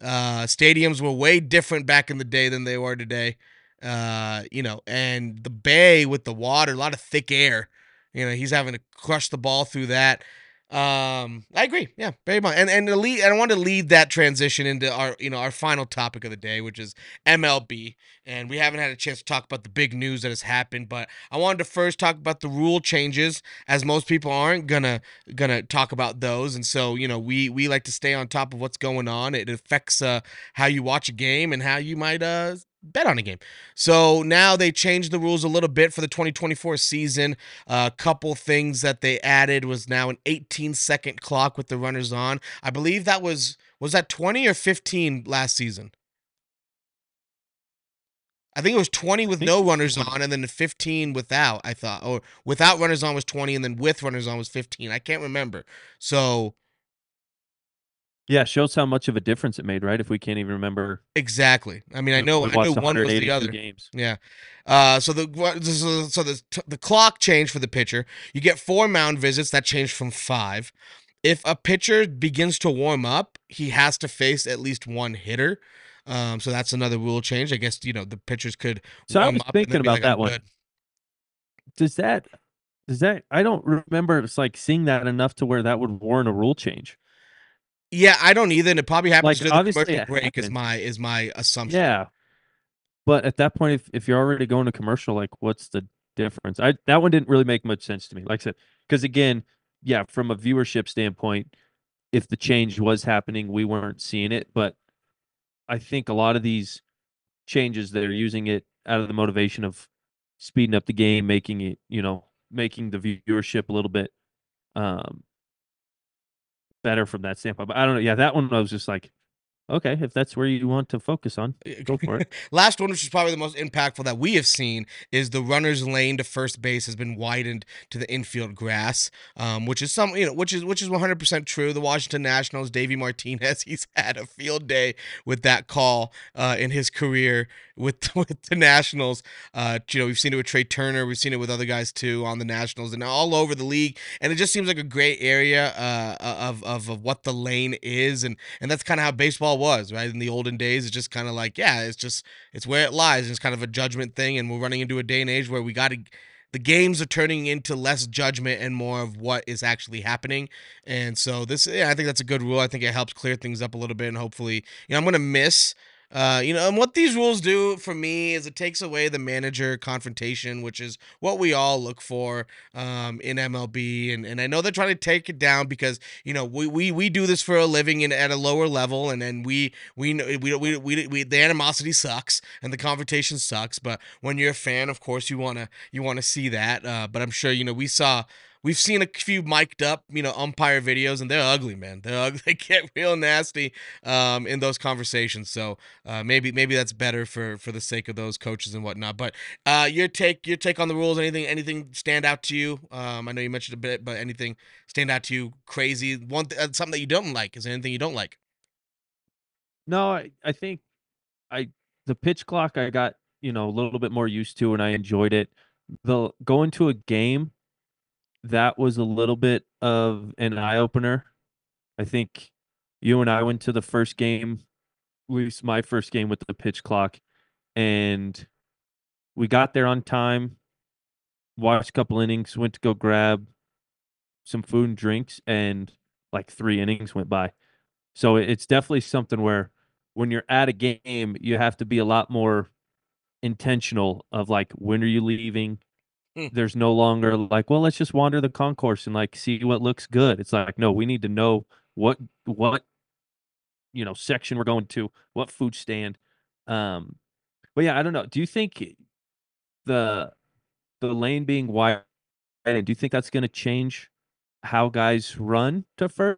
Uh, stadiums were way different back in the day than they were today. Uh, you know, and the bay with the water, a lot of thick air. You know, he's having to crush the ball through that. Um, I agree. Yeah, very much. And and lead, and I want to lead that transition into our you know our final topic of the day, which is MLB. And we haven't had a chance to talk about the big news that has happened, but I wanted to first talk about the rule changes, as most people aren't gonna gonna talk about those. And so you know we we like to stay on top of what's going on. It affects uh, how you watch a game and how you might uh bet on a game. So now they changed the rules a little bit for the 2024 season. A uh, couple things that they added was now an 18 second clock with the runners on. I believe that was was that 20 or 15 last season. I think it was 20 with no runners on and then 15 without, I thought. Or without runners on was 20 and then with runners on was 15. I can't remember. So yeah, shows how much of a difference it made, right? If we can't even remember exactly. I mean, I know, I know one was the other. Games. Yeah. Uh, so the so the the clock changed for the pitcher. You get four mound visits. That changed from five. If a pitcher begins to warm up, he has to face at least one hitter. Um, so that's another rule change. I guess you know the pitchers could. So I was thinking about like, that one. Good. Does that? Does that? I don't remember. It's like seeing that enough to where that would warrant a rule change. Yeah, I don't either. And it probably happens like, during the commercial break happens. is my is my assumption. Yeah. But at that point, if, if you're already going to commercial, like what's the difference? I that one didn't really make much sense to me. Like I said, because again, yeah, from a viewership standpoint, if the change was happening, we weren't seeing it. But I think a lot of these changes they're using it out of the motivation of speeding up the game, making it, you know, making the viewership a little bit um better from that standpoint. But I don't know. Yeah, that one I was just like, Okay, if that's where you want to focus on, go for it. Last one, which is probably the most impactful that we have seen, is the runner's lane to first base has been widened to the infield grass, um, which is some, you know, which is which is 100 percent true. The Washington Nationals, Davey Martinez, he's had a field day with that call uh, in his career with with the Nationals. Uh, you know, we've seen it with Trea Turner, we've seen it with other guys too on the Nationals, and all over the league. And it just seems like a great area uh, of, of of what the lane is, and and that's kind of how baseball was, right? In the olden days, it's just kind of like, yeah, it's just it's where it lies. And It's kind of a judgment thing, and we're running into a day and age where we got to the games are turning into less judgment and more of what is actually happening. And so this, yeah, I think that's a good rule. I think it helps clear things up a little bit, and hopefully, you know, I'm gonna miss uh, you know, and what these rules do for me is it takes away the manager confrontation, which is what we all look for um, in MLB. And, and I know they're trying to take it down because you know we, we, we do this for a living and at a lower level, and then we we we, we, we, we the animosity sucks and the confrontation sucks. But when you're a fan, of course, you wanna you wanna see that. Uh, but I'm sure you know we saw we've seen a few mic'd up, you know, umpire videos, and they're ugly, man. They're ugly. They get real nasty um, in those conversations. So uh, maybe maybe that's better for for the sake of those coaches and whatnot. But uh, your take your take on the rules. Anything anything stand out to you? Um, I know you mentioned a bit, but anything stand out to you? Crazy one th- uh, something that you don't like? Is there anything you don't like? No, I I think I the pitch clock I got you know a little bit more used to and I enjoyed it. The going to a game that was a little bit of an eye opener. I think you and I went to the first game, at least my first game with the pitch clock, and we got there on time, watched a couple innings, went to go grab some food and drinks, and like three innings went by. So it's definitely something where when you're at a game, you have to be a lot more intentional of like when are you leaving Hmm. There's no longer like, well, let's just wander the concourse and like see what looks good. It's like, no, we need to know what what you know section we're going to, what food stand. Um, but yeah, I don't know. Do you think the the lane being wide, and do you think that's going to change how guys run to first?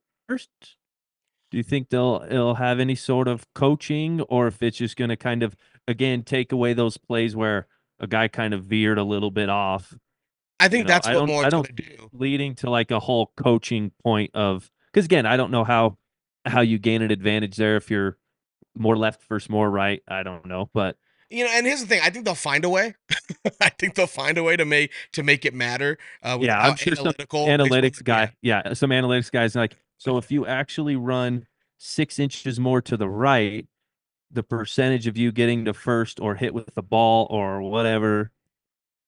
Do you think they'll it'll have any sort of coaching, or if it's just going to kind of again take away those plays where a guy kind of veered a little bit off. I think you know, that's what more I don't do. Leading to like a whole coaching point of because again, I don't know how how you gain an advantage there if you're more left versus more right. I don't know, but you know, and here's the thing: I think they'll find a way. I think they'll find a way to make to make it matter. Uh, yeah, I'm sure some analytics guy. Yeah, some analytics guys like. So if you actually run six inches more to the right, the percentage of you getting to first or hit with the ball or whatever,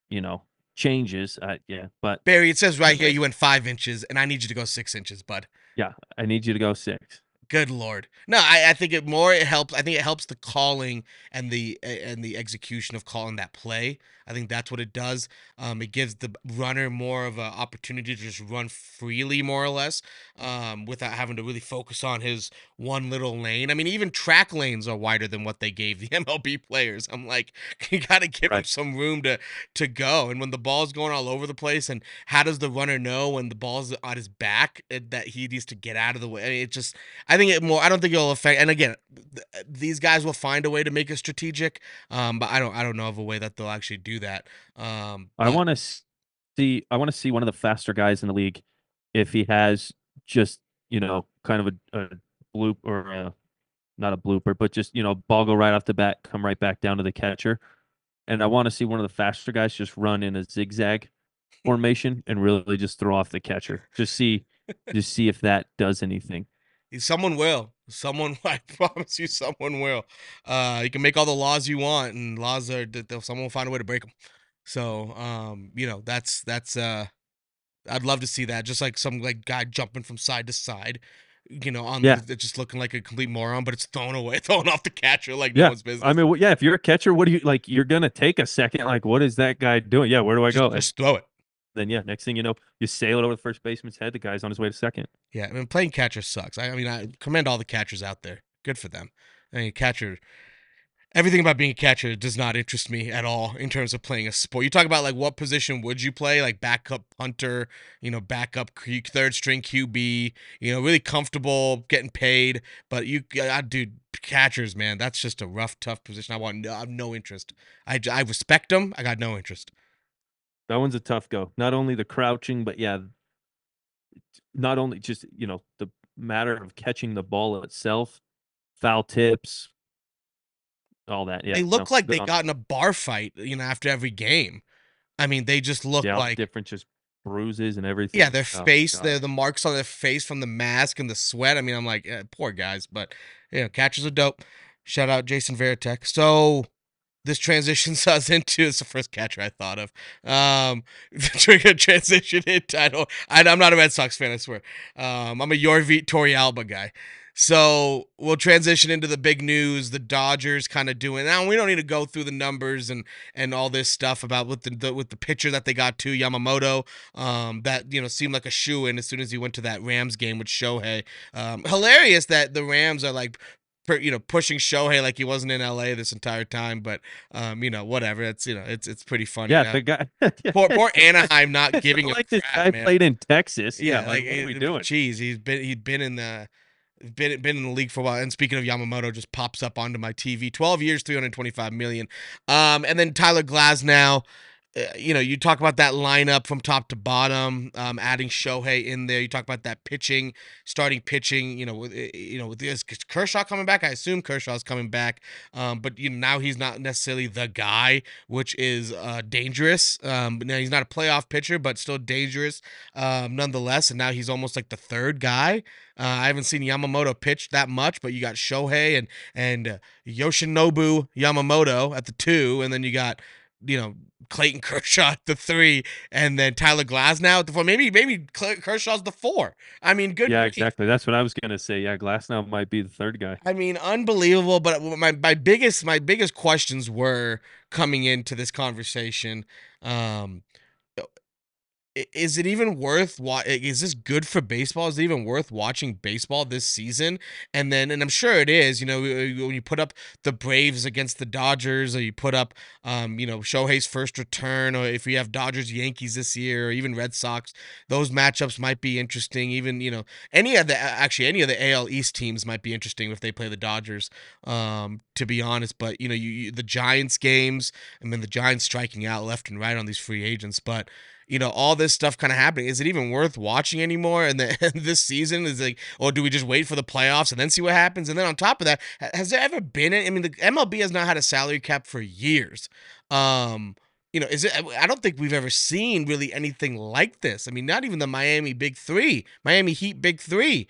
you know, changes. Uh, yeah, but Barry, it says right here you went five inches, and I need you to go six inches, bud. Yeah, I need you to go six. Good lord. No, I, I think it more it helps. I think it helps the calling and the and the execution of calling that play. I think that's what it does. Um, it gives the runner more of an opportunity to just run freely, more or less, um, without having to really focus on his one little lane. I mean, even track lanes are wider than what they gave the MLB players. I'm like, you got to give right. him some room to to go. And when the ball's going all over the place, and how does the runner know when the ball's on his back eh, that he needs to get out of the way? I mean, it just, I think it more. I don't think it'll affect. And again, th- these guys will find a way to make it strategic. Um, but I don't, I don't know of a way that they'll actually do that. Um, I want to see. I want to see one of the faster guys in the league if he has just you know kind of a, a bloop or a, not a blooper, but just you know ball go right off the bat, come right back down to the catcher. And I want to see one of the faster guys just run in a zigzag formation and really just throw off the catcher. Just see, just see if that does anything. Someone will. Someone, I promise you, someone will. Uh, you can make all the laws you want, and laws are someone will find a way to break them. So, um, you know, that's that's. uh I'd love to see that. Just like some like guy jumping from side to side, you know, on yeah. the, just looking like a complete moron, but it's thrown away, thrown off the catcher like yeah. no one's business. I mean, yeah, if you're a catcher, what do you like? You're gonna take a second. Like, what is that guy doing? Yeah, where do I just, go? Just throw it then yeah, next thing you know, you sail it over the first baseman's head. The guy's on his way to second. Yeah, I mean playing catcher sucks. I, I mean I commend all the catchers out there. Good for them. I mean catcher everything about being a catcher does not interest me at all in terms of playing a sport. You talk about like what position would you play? Like backup punter, you know, backup third string QB, you know, really comfortable getting paid. But you, I, dude, catchers, man, that's just a rough, tough position. I want, no, I have no interest. I, I respect them. I got no interest. That one's a tough go. Not only the crouching, but yeah, not only just you know the matter of catching the ball itself, foul tips, all that. Yeah, they look no, like they got in a bar fight, you know, after every game. I mean, they just look yeah, like different, just bruises and everything. Yeah, their oh, face, the the marks on their face from the mask and the sweat. I mean, I'm like, eh, poor guys, but you know, catchers are dope. Shout out Jason Varitek. So this transitions us into it's the first catcher I thought of. Um, trigger transition into I, I'm not a Red Sox fan I swear. Um, I'm a Yorvit Torrealba guy. So we'll transition into the big news. The Dodgers kind of doing now. We don't need to go through the numbers and and all this stuff about with the, the with the pitcher that they got to Yamamoto. Um, that you know seemed like a shoe in as soon as he went to that Rams game with Shohei. Um, hilarious that the Rams are like you know pushing Shohei like he wasn't in LA this entire time, but um, you know whatever. It's you know it's it's pretty funny. Yeah, the guy. poor, poor Anaheim not giving like this guy man. played in Texas. Yeah, yeah like, what are we doing? Jeez, he's been he'd been in the been been in the league for a while. And speaking of Yamamoto, just pops up onto my TV. Twelve years, three hundred twenty five million. Um, and then Tyler Glasnow you know, you talk about that lineup from top to bottom, um, adding Shohei in there. You talk about that pitching, starting pitching. You know, with eh, you know, with this Kershaw coming back, I assume Kershaw's coming back. Um, but you know, now he's not necessarily the guy, which is uh, dangerous. Um, now he's not a playoff pitcher, but still dangerous, um, nonetheless. And now he's almost like the third guy. Uh, I haven't seen Yamamoto pitch that much, but you got Shohei and and uh, Yoshinobu Yamamoto at the two, and then you got you know Clayton Kershaw at the three, and then Tyler Glasnow at the four. Maybe maybe Kershaw's the four. I mean, good. Yeah, exactly. That's what I was gonna say. Yeah, Glasnow might be the third guy. I mean, unbelievable. But my my biggest my biggest questions were coming into this conversation. Um, is it even worth what is this good for baseball? Is it even worth watching baseball this season? And then and i'm sure it is you know when you put up the braves against the dodgers or you put up um you know shohei's first return or if you have dodgers yankees this year or even red sox those matchups might be interesting. Even you know any of the actually any of the al east teams might be interesting if they play the dodgers um to be honest. But you know you, you the giants games i mean the giants striking out left and right on these free agents. But you know, all this stuff kind of happening. Is it even worth watching anymore? And then this season is like, or do we just wait for the playoffs and then see what happens? And then on top of that, has there ever been? I mean, the MLB has not had a salary cap for years. Um, you know, is it? I don't think we've ever seen really anything like this. I mean, not even the Miami Big Three, Miami Heat Big Three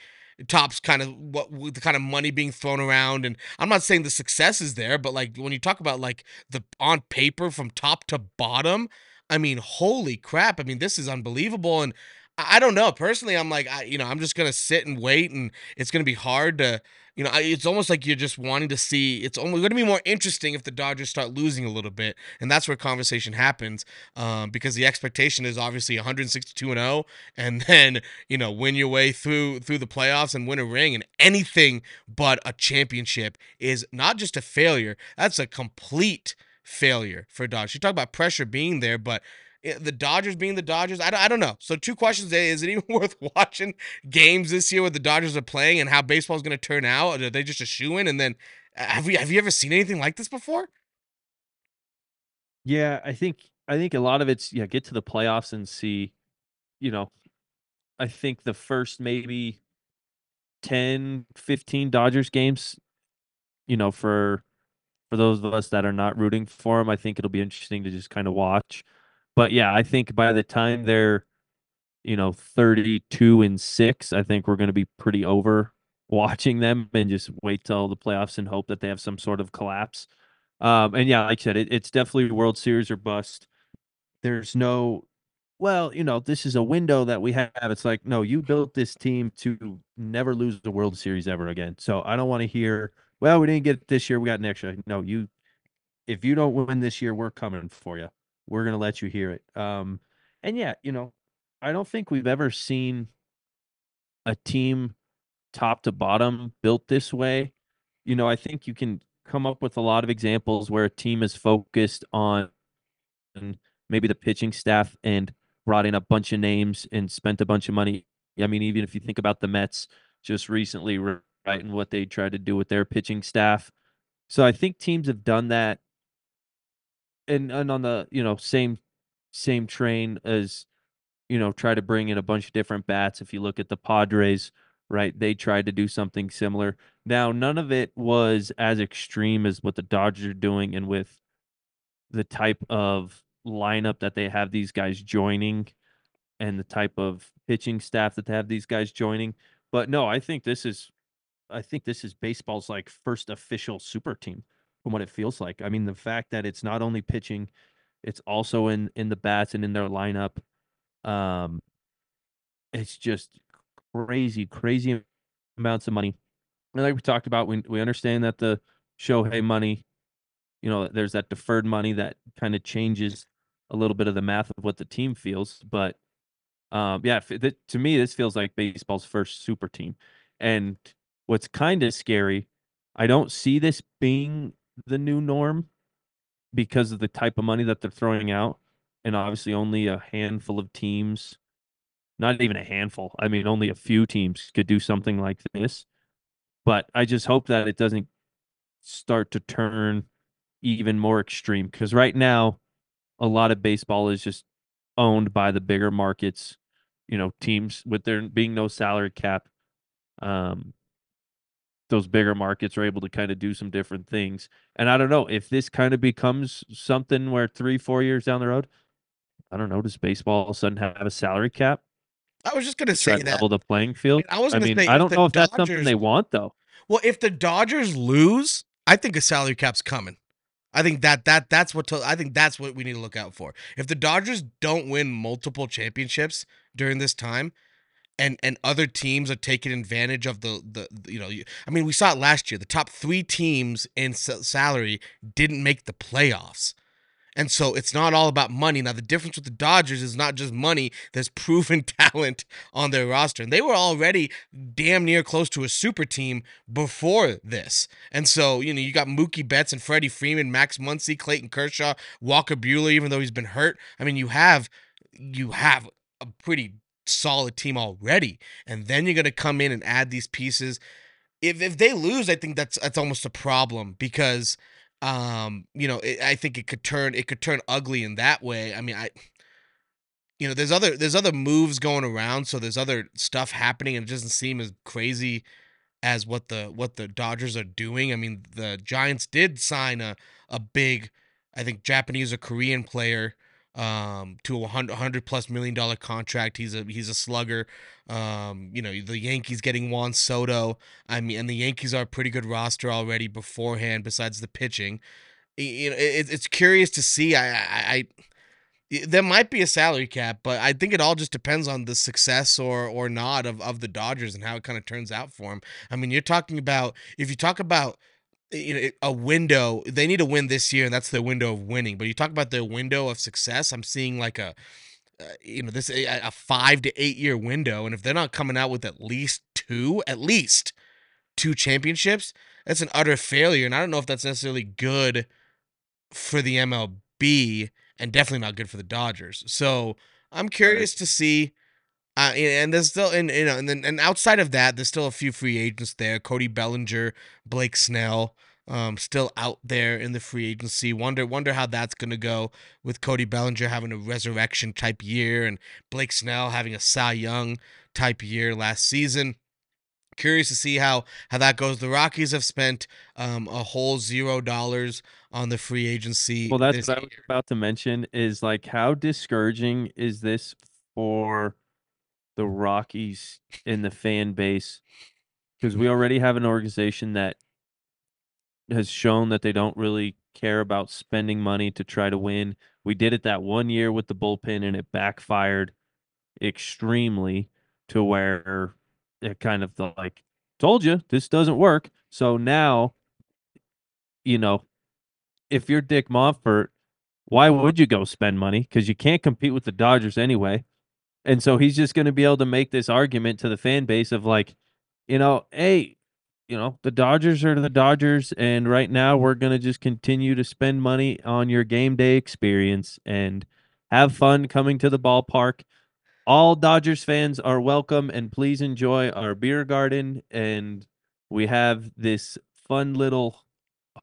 tops kind of what the kind of money being thrown around and I'm not saying the success is there but like when you talk about like the on paper from top to bottom I mean holy crap I mean this is unbelievable and I, don't know personally I'm like I you know I'm just going to sit and wait and it's going to be hard to you know, it's almost like you're just wanting to see. It's only going to be more interesting if the Dodgers start losing a little bit, and that's where conversation happens. Um, because the expectation is obviously 162 and 0, and then you know win your way through through the playoffs and win a ring, and anything but a championship is not just a failure. That's a complete failure for Dodgers. You talk about pressure being there, but the Dodgers being the Dodgers. I don't, I don't know. So two questions: Is it even worth watching games this year where the Dodgers are playing and how baseball is going to turn out? Are they just a shoe in? And then have we have you ever seen anything like this before? Yeah, I think I think a lot of it's yeah, get to the playoffs and see, you know, I think the first maybe 10, 15 Dodgers games, you know, for for those of us that are not rooting for them, I think it'll be interesting to just kind of watch. But yeah, I think by the time they're, you know, 32 and 6, I think we're going to be pretty over watching them and just wait till the playoffs and hope that they have some sort of collapse. Um, and yeah, like I said, it, it's definitely World Series or bust. There's no, well, you know, this is a window that we have. It's like, no, you built this team to never lose the World Series ever again. So I don't want to hear, well, we didn't get it this year, we got next year. No, you, if you don't win this year, we're coming for you we're going to let you hear it. Um, and yeah, you know, I don't think we've ever seen a team top to bottom built this way. You know, I think you can come up with a lot of examples where a team is focused on maybe the pitching staff and brought in a bunch of names and spent a bunch of money. I mean, even if you think about the Mets just recently, right, and what they tried to do with their pitching staff. So I think teams have done that and and on the you know same same train as you know try to bring in a bunch of different bats. If you look at the Padres, right, they tried to do something similar. Now none of it was as extreme as what the Dodgers are doing, and with the type of lineup that they have these guys joining and the type of pitching staff that they have these guys joining. But no, I think this is I think this is baseball's like first official super team from what it feels like. I mean, the fact that it's not only pitching, it's also in in the bats and in their lineup. Um, it's just crazy, crazy amounts of money. And like we talked about, we we understand that the Shohei money, you know, there's that deferred money that kind of changes a little bit of the math of what the team feels. But um, yeah, to me, this feels like baseball's first super team. And what's kind of scary, I don't see this being the new norm because of the type of money that they're throwing out. And obviously, only a handful of teams, not even a handful, I mean, only a few teams could do something like this. But I just hope that it doesn't start to turn even more extreme because right now, a lot of baseball is just owned by the bigger markets, you know, teams with there being no salary cap. Um, those bigger markets are able to kind of do some different things. And I don't know if this kind of becomes something where three, four years down the road, I don't know, does baseball all of a sudden have a salary cap? I was just gonna say that level the playing field. I, mean, I was. I mean, I don't know if Dodgers, that's something they want though. Well, if the Dodgers lose, I think a salary cap's coming. I think that that that's what to, I think that's what we need to look out for. If the Dodgers don't win multiple championships during this time, and and other teams are taking advantage of the the you know I mean we saw it last year the top 3 teams in salary didn't make the playoffs. And so it's not all about money. Now the difference with the Dodgers is not just money, there's proven talent on their roster. And they were already damn near close to a super team before this. And so, you know, you got Mookie Betts and Freddie Freeman, Max Muncy, Clayton Kershaw, Walker Buehler even though he's been hurt. I mean, you have you have a pretty solid team already, and then you're gonna come in and add these pieces. If if they lose, I think that's that's almost a problem because um you know it, I think it could turn it could turn ugly in that way. I mean I you know, there's other there's other moves going around, so there's other stuff happening, and it doesn't seem as crazy as what the what the Dodgers are doing. I mean, the Giants did sign a a big, I think Japanese or Korean player um to a 100, 100 plus million dollar contract. He's a he's a slugger. Um you know the yankees getting juan soto. I mean and the yankees are a pretty good roster already beforehand besides the pitching. You know it, it's curious to see. I, I i there might be a salary cap, but I think it all just depends on the success or or not of, of the Dodgers and how it kind of turns out for them. I mean, you're talking about if you talk about you know a window, they need to win this year, and that's their window of winning. But you talk about their window of success. I'm seeing like a uh, you know this a, a five to eight year window, and if they're not coming out with at least two, at least two championships, that's an utter failure. And I don't know if that's necessarily good for the MLB and definitely not good for the Dodgers. So I'm curious right. to see. Uh, and there's still, and you know, and then and outside of that, there's still a few free agents there: Cody Bellinger, Blake Snell, um, still out there in the free agency. Wonder, wonder how that's gonna go with Cody Bellinger having a resurrection type year and Blake Snell having a Cy Young type year last season curious to see how how that goes. The Rockies have spent um, a whole zero dollars on the free agency. Well, that's what I was about to mention. Is like how discouraging is this for the Rockies and the fan base? Because we already have an organization that has shown that they don't really care about spending money to try to win. We did it that one year with the bullpen, and it backfired extremely to where it kind of like told you this doesn't work. So now, you know, if you're Dick Monfort, why would you go spend money? Because you can't compete with the Dodgers anyway. And so he's just going to be able to make this argument to the fan base of like, you know, hey, you know, the Dodgers are the Dodgers. And right now we're going to just continue to spend money on your game day experience and have fun coming to the ballpark all Dodgers fans are welcome and please enjoy our beer garden. And we have this fun little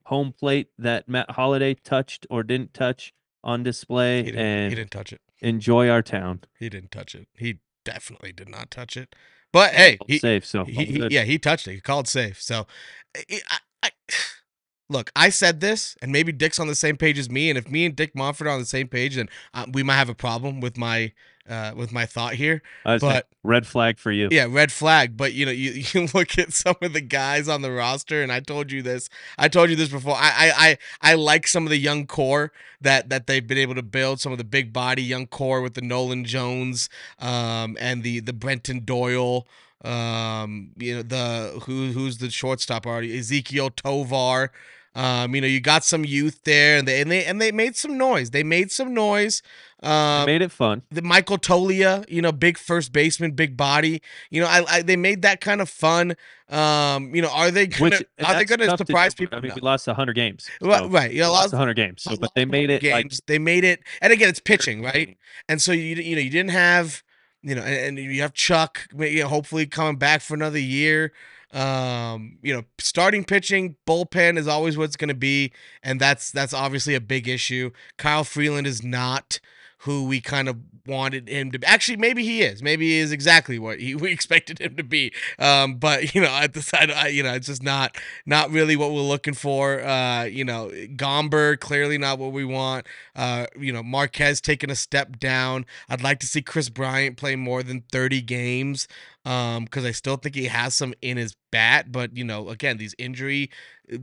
home plate that Matt Holliday touched or didn't touch on display. He and he didn't touch it. Enjoy our town. He didn't touch it. He definitely did not touch it. But hey, he, safe. So he, he, yeah, he touched it. He called safe. So I, I, look, I said this, and maybe Dick's on the same page as me. And if me and Dick Monfort are on the same page, then uh, we might have a problem with my uh, with my thought here. but red flag for you. Yeah, red flag. But you know, you, you look at some of the guys on the roster, and I told you this. I told you this before. I I I, I like some of the young core that that they've been able to build. Some of the big body young core with the Nolan Jones, um, and the the Brenton Doyle um you know the who who's the shortstop already Ezequiel Tovar um, you know, you got some youth there, and they and they and they made some noise. They made some noise. Um, made it fun. The Michael Toglia, you know, big first baseman, big body. You know, I, I they made that kind of fun. Um, you know, are they gonna Which, are they gonna surprise to people? I mean, we lost hundred games. So right, right. You know, lost hundred games. So, but they made it. Games. Like, they made it, and again, it's pitching, right? And so you you know you didn't have you know, and, and you have Chuck, you know, hopefully coming back for another year. Um, you know, starting pitching, bullpen is always what's going to be, and that's that's obviously a big issue. Kyle Freeland is not who we kind of wanted him to be. Actually, maybe he is. Maybe he is exactly what he, we expected him to be. Um, but you know, at the side, I, you know, it's just not not really what we're looking for. Uh, you know, Gomber clearly not what we want. Uh, you know, Marquez taking a step down. I'd like to see Kris Bryant play more than 30 games um because I still think he has some in his bat, but you know, again, these injury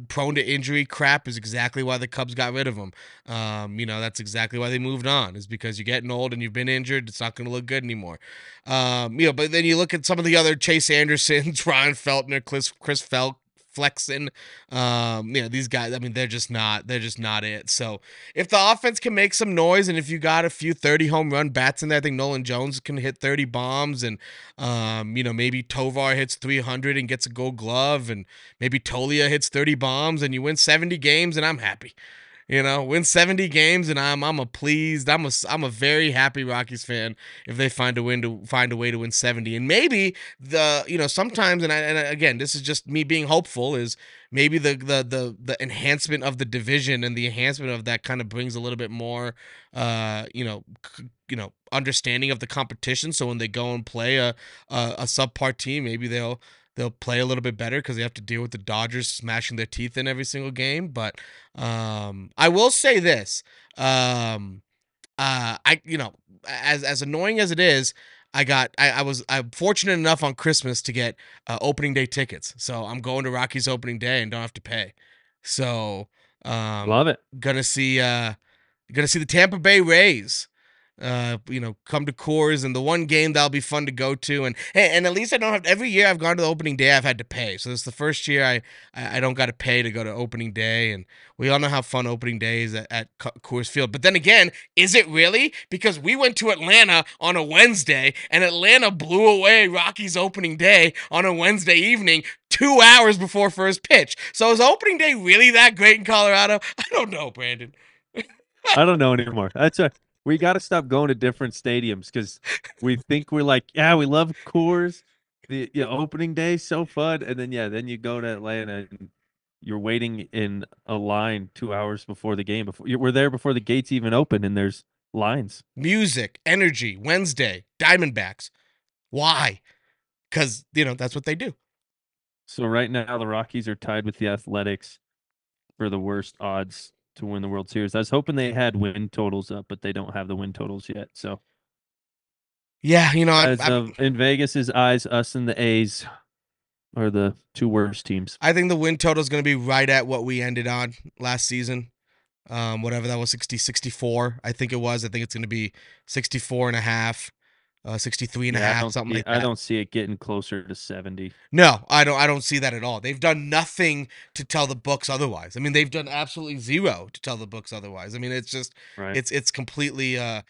prone to injury crap is exactly why the Cubs got rid of him. Um, you know, that's exactly why they moved on is because you're getting old and you've been injured. It's not going to look good anymore. Um, you know, but then you look at some of the other Chase Andersons, Ryan Feltner, Chris, Chris Felk, Flexen. Um, you know, these guys, I mean, they're just not, they're just not it. So if the offense can make some noise and if you got a few 30 home run bats in there, I think Nolan Jones can hit 30 bombs and, um, you know, maybe Tovar hits 300 and gets a gold glove and maybe Toglia hits 30 bombs and you win 70 games and I'm happy. You know, win 70 games, and I'm I'm a pleased. I'm a I'm a very happy Rockies fan if they find a win to find a way to win 70. And maybe the you know sometimes, and I, and again, this is just me being hopeful. Is maybe the the the the enhancement of the division and the enhancement of that kind of brings a little bit more, uh, you know, c- you know, understanding of the competition. So when they go and play a a, a subpar team, maybe they'll they'll play a little bit better because they have to deal with the Dodgers smashing their teeth in every single game. But um, I will say this: um, uh, I you know, as as annoying as it is. I got I, I was I'm fortunate enough on Christmas to get uh, opening day tickets, so I'm going to Rockies opening day and don't have to pay. So um, Love it. gonna see uh, gonna see the Tampa Bay Rays uh, you know, come to Coors and the one game that'll be fun to go to. And hey, and at least I don't have every year I've gone to the opening day I've had to pay. So this is the first year I I, I don't got to pay to go to opening day. And we all know how fun opening day is at, at Coors Field. But then again, is it really? Because we went to Atlanta on a Wednesday and Atlanta blew away Rockies opening day on a Wednesday evening two hours before first pitch. So is opening day really that great in Colorado? I don't know, Brandon. I don't know anymore. That's a we got to stop going to different stadiums because we think we're like, yeah, we love Coors. The you know, opening day so fun, and then yeah, then you go to Atlanta and you're waiting in a line two hours before the game. Before we're there before the gates even open, and there's lines. Music, energy, Wednesday, Diamondbacks. Why? Because you know that's what they do. So right now the Rockies are tied with the Athletics for the worst odds to win the World Series. I was hoping they had win totals up, but they don't have the win totals yet. So yeah, you know, I, of in Vegas's eyes, us and the A's are the two worst teams. I think the win total is going to be right at what we ended on last season. Um, whatever that was 60 64 I think it was. I think it's going to be 64 and a half uh, 63 and yeah, a half, something see, like that. I don't see it getting closer to 70. No, I don't I don't see that at all. They've done nothing to tell the books otherwise. I mean, they've done absolutely zero to tell the books otherwise. I mean, it's just right. it's it's completely uh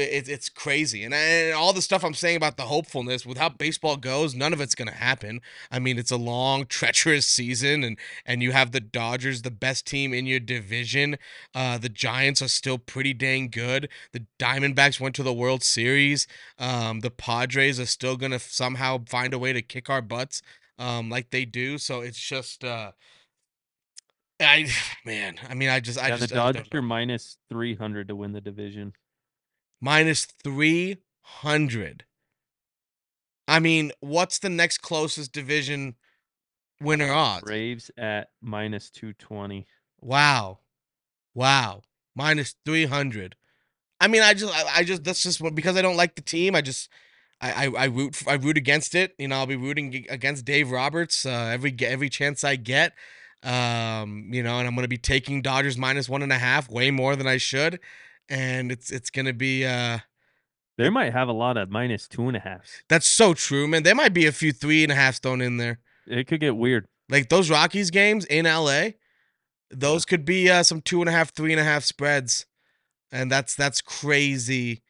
it, it's crazy. And, and all the stuff I'm saying about the hopefulness with how baseball goes, none of it's going to happen. I mean, it's a long, treacherous season, and and you have the Dodgers, the best team in your division. Uh, the Giants are still pretty dang good. The Diamondbacks went to the World Series. Um, the Padres are still going to somehow find a way to kick our butts um, like they do. So it's just. Uh, I man, I mean, I just, I just, the Dodgers are minus three hundred to win the division minus 300. I mean, what's the next closest division winner odds? Braves at minus 220. Wow. Wow. Minus 300. I mean, I just, I, I just, that's just because I don't like the team. I just, I, I, I root, I root against it. You know, I'll be rooting against Dave Roberts uh, every, every chance I get. Um, you know, and I'm going to be taking Dodgers minus one and a half, way more than I should and it's it's gonna be uh they might have a lot of minus two and a halves. That's so true, man. There might be a few three and a half thrown in there. It could get weird. Like those Rockies games in LA, those could be uh, some two and a half, three and a half spreads, and that's that's crazy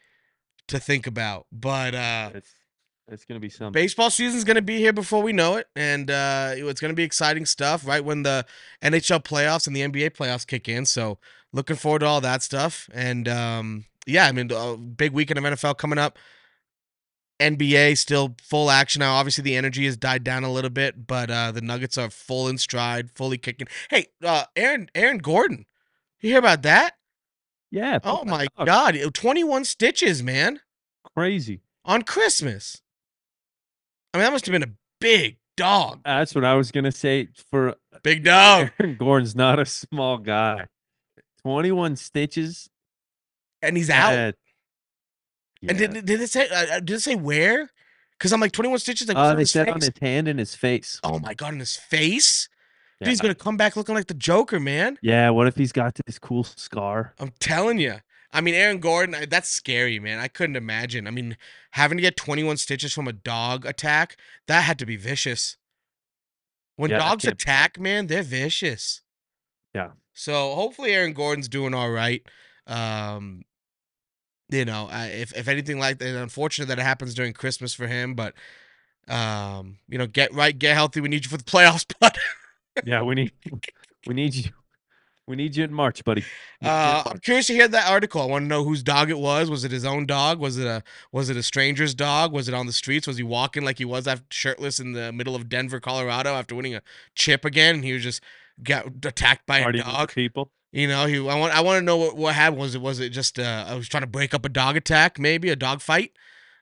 to think about. But uh, it's it's gonna be something. Baseball season's gonna be here before we know it, and uh, it's gonna be exciting stuff. Right when the NHL playoffs and the NBA playoffs kick in, so looking forward to all that stuff. And um, yeah, I mean, a big weekend of NFL coming up. NBA still full action now. Obviously, the energy has died down a little bit, but uh, the Nuggets are full in stride, fully kicking. Hey, uh, Aaron, Aaron Gordon, you hear about that? Yeah. Oh my God, twenty-one stitches, man. Crazy on Christmas. I mean, that must have been a big dog. That's what I was gonna say. For big dog, Aaron Gordon's not a small guy. 21 stitches, and he's out. Uh, yeah. And did did it say uh, uh did it say where? Because I'm like 21 stitches. Like, uh, they said face? on his hand and his face. Oh my god, in his face. Yeah. Dude, he's gonna come back looking like the Joker, man. Yeah. What if he's got this cool scar? I'm telling you. I mean, Aaron Gordon, that's scary, man. I couldn't imagine. I mean, having to get 21 stitches from a dog attack, that had to be vicious. When yeah, dogs attack, man, they're vicious. Yeah. So hopefully Aaron Gordon's doing all right. Um, you know, I, if if anything like that, unfortunate that it happens during Christmas for him, but um, you know, get right, get healthy. We need you for the playoffs, but yeah, we need we need you. We need you in March, buddy. Uh, I'm curious to hear that article. I want to know whose dog it was. Was it his own dog? Was it a was it a stranger's dog? Was it on the streets? Was he walking like he was after, shirtless in the middle of Denver, Colorado, after winning a chip again? And he was just got attacked by a dog. People. You know, he. I want. I want to know what, what happened. Was it? Was it just? Uh, I was trying to break up a dog attack, maybe a dog fight.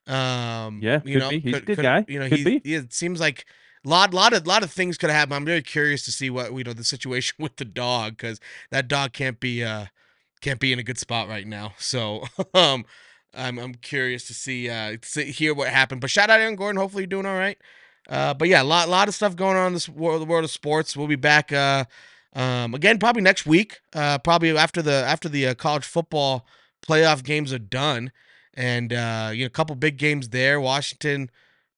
Um, yeah, you know, be. He's could, a good could, guy. You know, could he, be. he. It seems like lot lot of lot of things could happen. I'm very curious to see what you know the situation with the dog because that dog can't be uh can't be in a good spot right now. So um I'm I'm curious to see uh to hear what happened. But shout out Aaron Gordon. Hopefully you're doing all right. Uh, but yeah, a lot lot of stuff going on in this world, the world of sports. We'll be back uh um again probably next week. Uh, probably after the after the uh, college football playoff games are done, and uh, you know a couple big games there. Washington.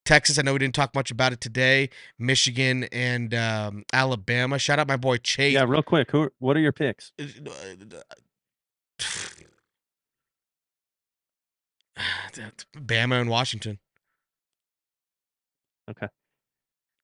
Texas, I know we didn't talk much about it today. Michigan and um, Alabama. Shout out my boy Chase. Yeah, real quick. Who? What are your picks? Bama and Washington. Okay.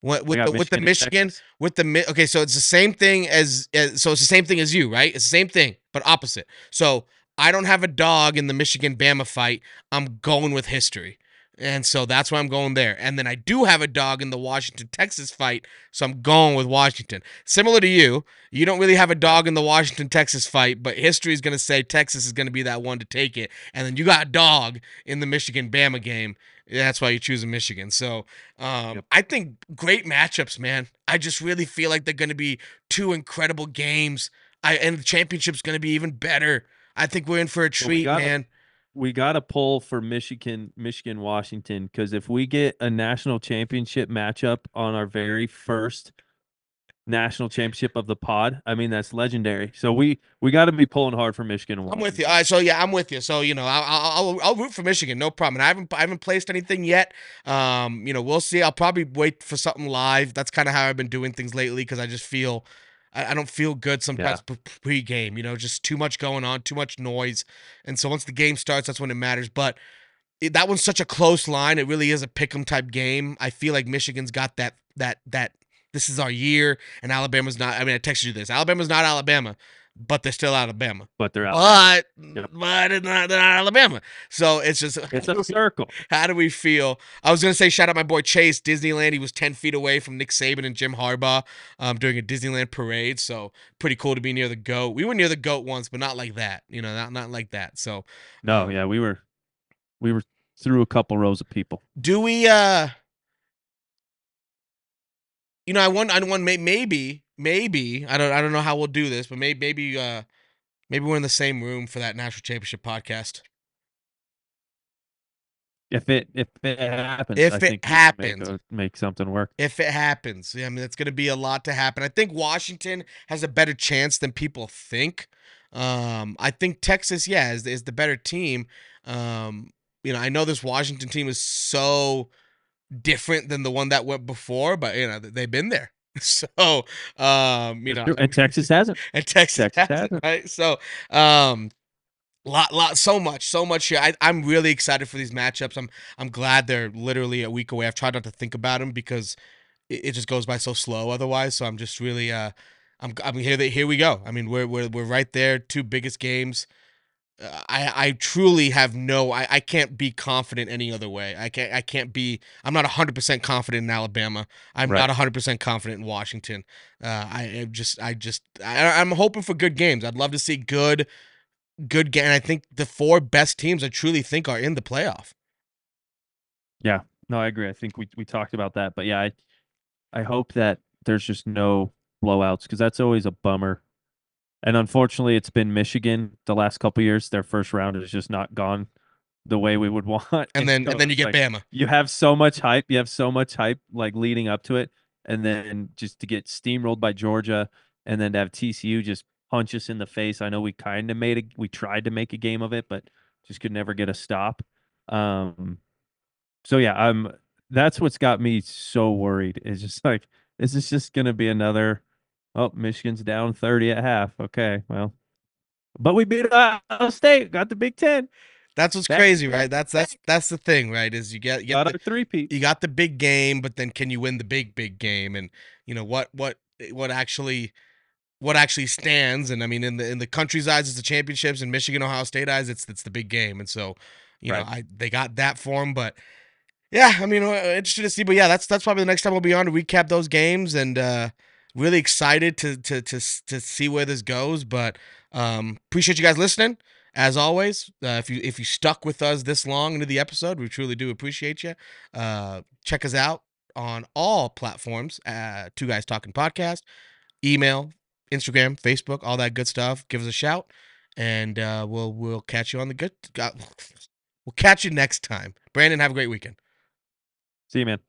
With the, with the Michigan with the okay, so it's the same thing as, as so it's the same thing as you, right? It's the same thing, but opposite. So I don't have a dog in the Michigan Bama fight. I'm going with history. And so that's why I'm going there. And then I do have a dog in the Washington Texas fight, so I'm going with Washington. Similar to you, you don't really have a dog in the Washington Texas fight, but history is going to say Texas is going to be that one to take it. And then you got a dog in the Michigan Bama game. That's why you choose choosing Michigan. So um, yep. I think great matchups, man. I just really feel like they're going to be two incredible games. I and the championship's going to be even better. I think we're in for a treat, well, we man we got to pull for Michigan, Michigan, Washington, because if we get a national championship matchup on our very first national championship of the pod, I mean that's legendary. So we we got to be pulling hard for Michigan. I'm with you. All right, so yeah, I'm with you. So you know, I'll, I'll I'll root for Michigan, no problem. And I haven't I haven't placed anything yet. Um, you know, we'll see. I'll probably wait for something live. That's kind of how I've been doing things lately because I just feel I, I don't feel good sometimes yeah. pre-game. You know, just too much going on, too much noise, and so once the game starts, that's when it matters. But it, that one's such a close line. It really is a pick'em type game. I feel like Michigan's got that that that this is our year, and Alabama's not. I mean, I texted you this. Alabama's not Alabama, but they're still Alabama. But they're Alabama. But yep. but it's not, they're not Alabama. So it's just it's a circle. How do we feel? I was gonna say shout out my boy Chase Disneyland. He was ten feet away from Nick Saban and Jim Harbaugh um, during a Disneyland parade. So pretty cool to be near the goat. We were near the goat once, but not like that. You know, not not like that. So no, um, yeah, we were we were through a couple rows of people. Do we? uh you know, I want, I want, maybe, maybe, I don't, I don't know how we'll do this, but maybe, maybe, uh, maybe we're in the same room for that national championship podcast. If it if it happens, if I it happens, make, make, something work. If it happens, yeah, I mean, it's going to be a lot to happen. I think Washington has a better chance than people think. Um, I think Texas, yeah, is, is the better team. Um, you know, I know this Washington team is so different than the one that went before, but you know they've been there. So, um, you know, and Texas hasn't. And Texas, Texas hasn't, hasn't, right? So, um, lot, lot, so much, so much here. I, I'm really excited for these matchups. I'm, I'm glad they're literally a week away. I've tried not to think about them because it, it just goes by so slow otherwise. So I'm just really, uh, I'm, I'm here. They here we go. I mean, we're, we're, we're right there. Two biggest games. I I truly have no I, I can't be confident any other way. I can't I can't be I'm not 100% confident in Alabama. I'm right. not 100% confident in Washington. Uh, I, I just I just I, I'm hoping for good games. I'd love to see good good game. I think the four best teams I truly think are in the playoff. Yeah. No, I agree. I think we we talked about that, but yeah, I I hope that there's just no blowouts because that's always a bummer and unfortunately, it's been Michigan the last couple years. Their first round has just not gone the way we would want. And, and then so and then you get like, Bama. You have so much hype. You have so much hype like leading up to it, and then just to get steamrolled by Georgia, and then to have TCU just punch us in the face. I know we kind of made a we tried to make a game of it, but just could never get a stop. Um, so yeah, I'm. That's what's got me so worried. Is just like this is just gonna be another Oh, Michigan's down 30 at half. Okay, well, but we beat Ohio State, got the Big Ten. That's what's that's crazy, right? That's that's that's the thing, right? Is you get you got the, three P. You got the big game, but then can you win the big big game? And you know what what what actually what actually stands. And I mean, in the in the country's eyes, it's the championships. In Michigan, Ohio State eyes, it's it's the big game. And so, you Right. know, I they got that for him. But yeah, I mean, uh, interested to see. But yeah, that's that's probably the next time we'll be on to recap those games. And uh really excited to to to to see where this goes. But um appreciate you guys listening. As always, uh, if you if you stuck with us this long into the episode, we truly do appreciate you. Uh, check us out on all platforms. Uh, Two Guys Talking Podcast, email, Instagram, Facebook, all that good stuff. Give us a shout, and uh, we'll we'll catch you on the good. Uh, we'll catch you next time. Brandon, have a great weekend. See you, man.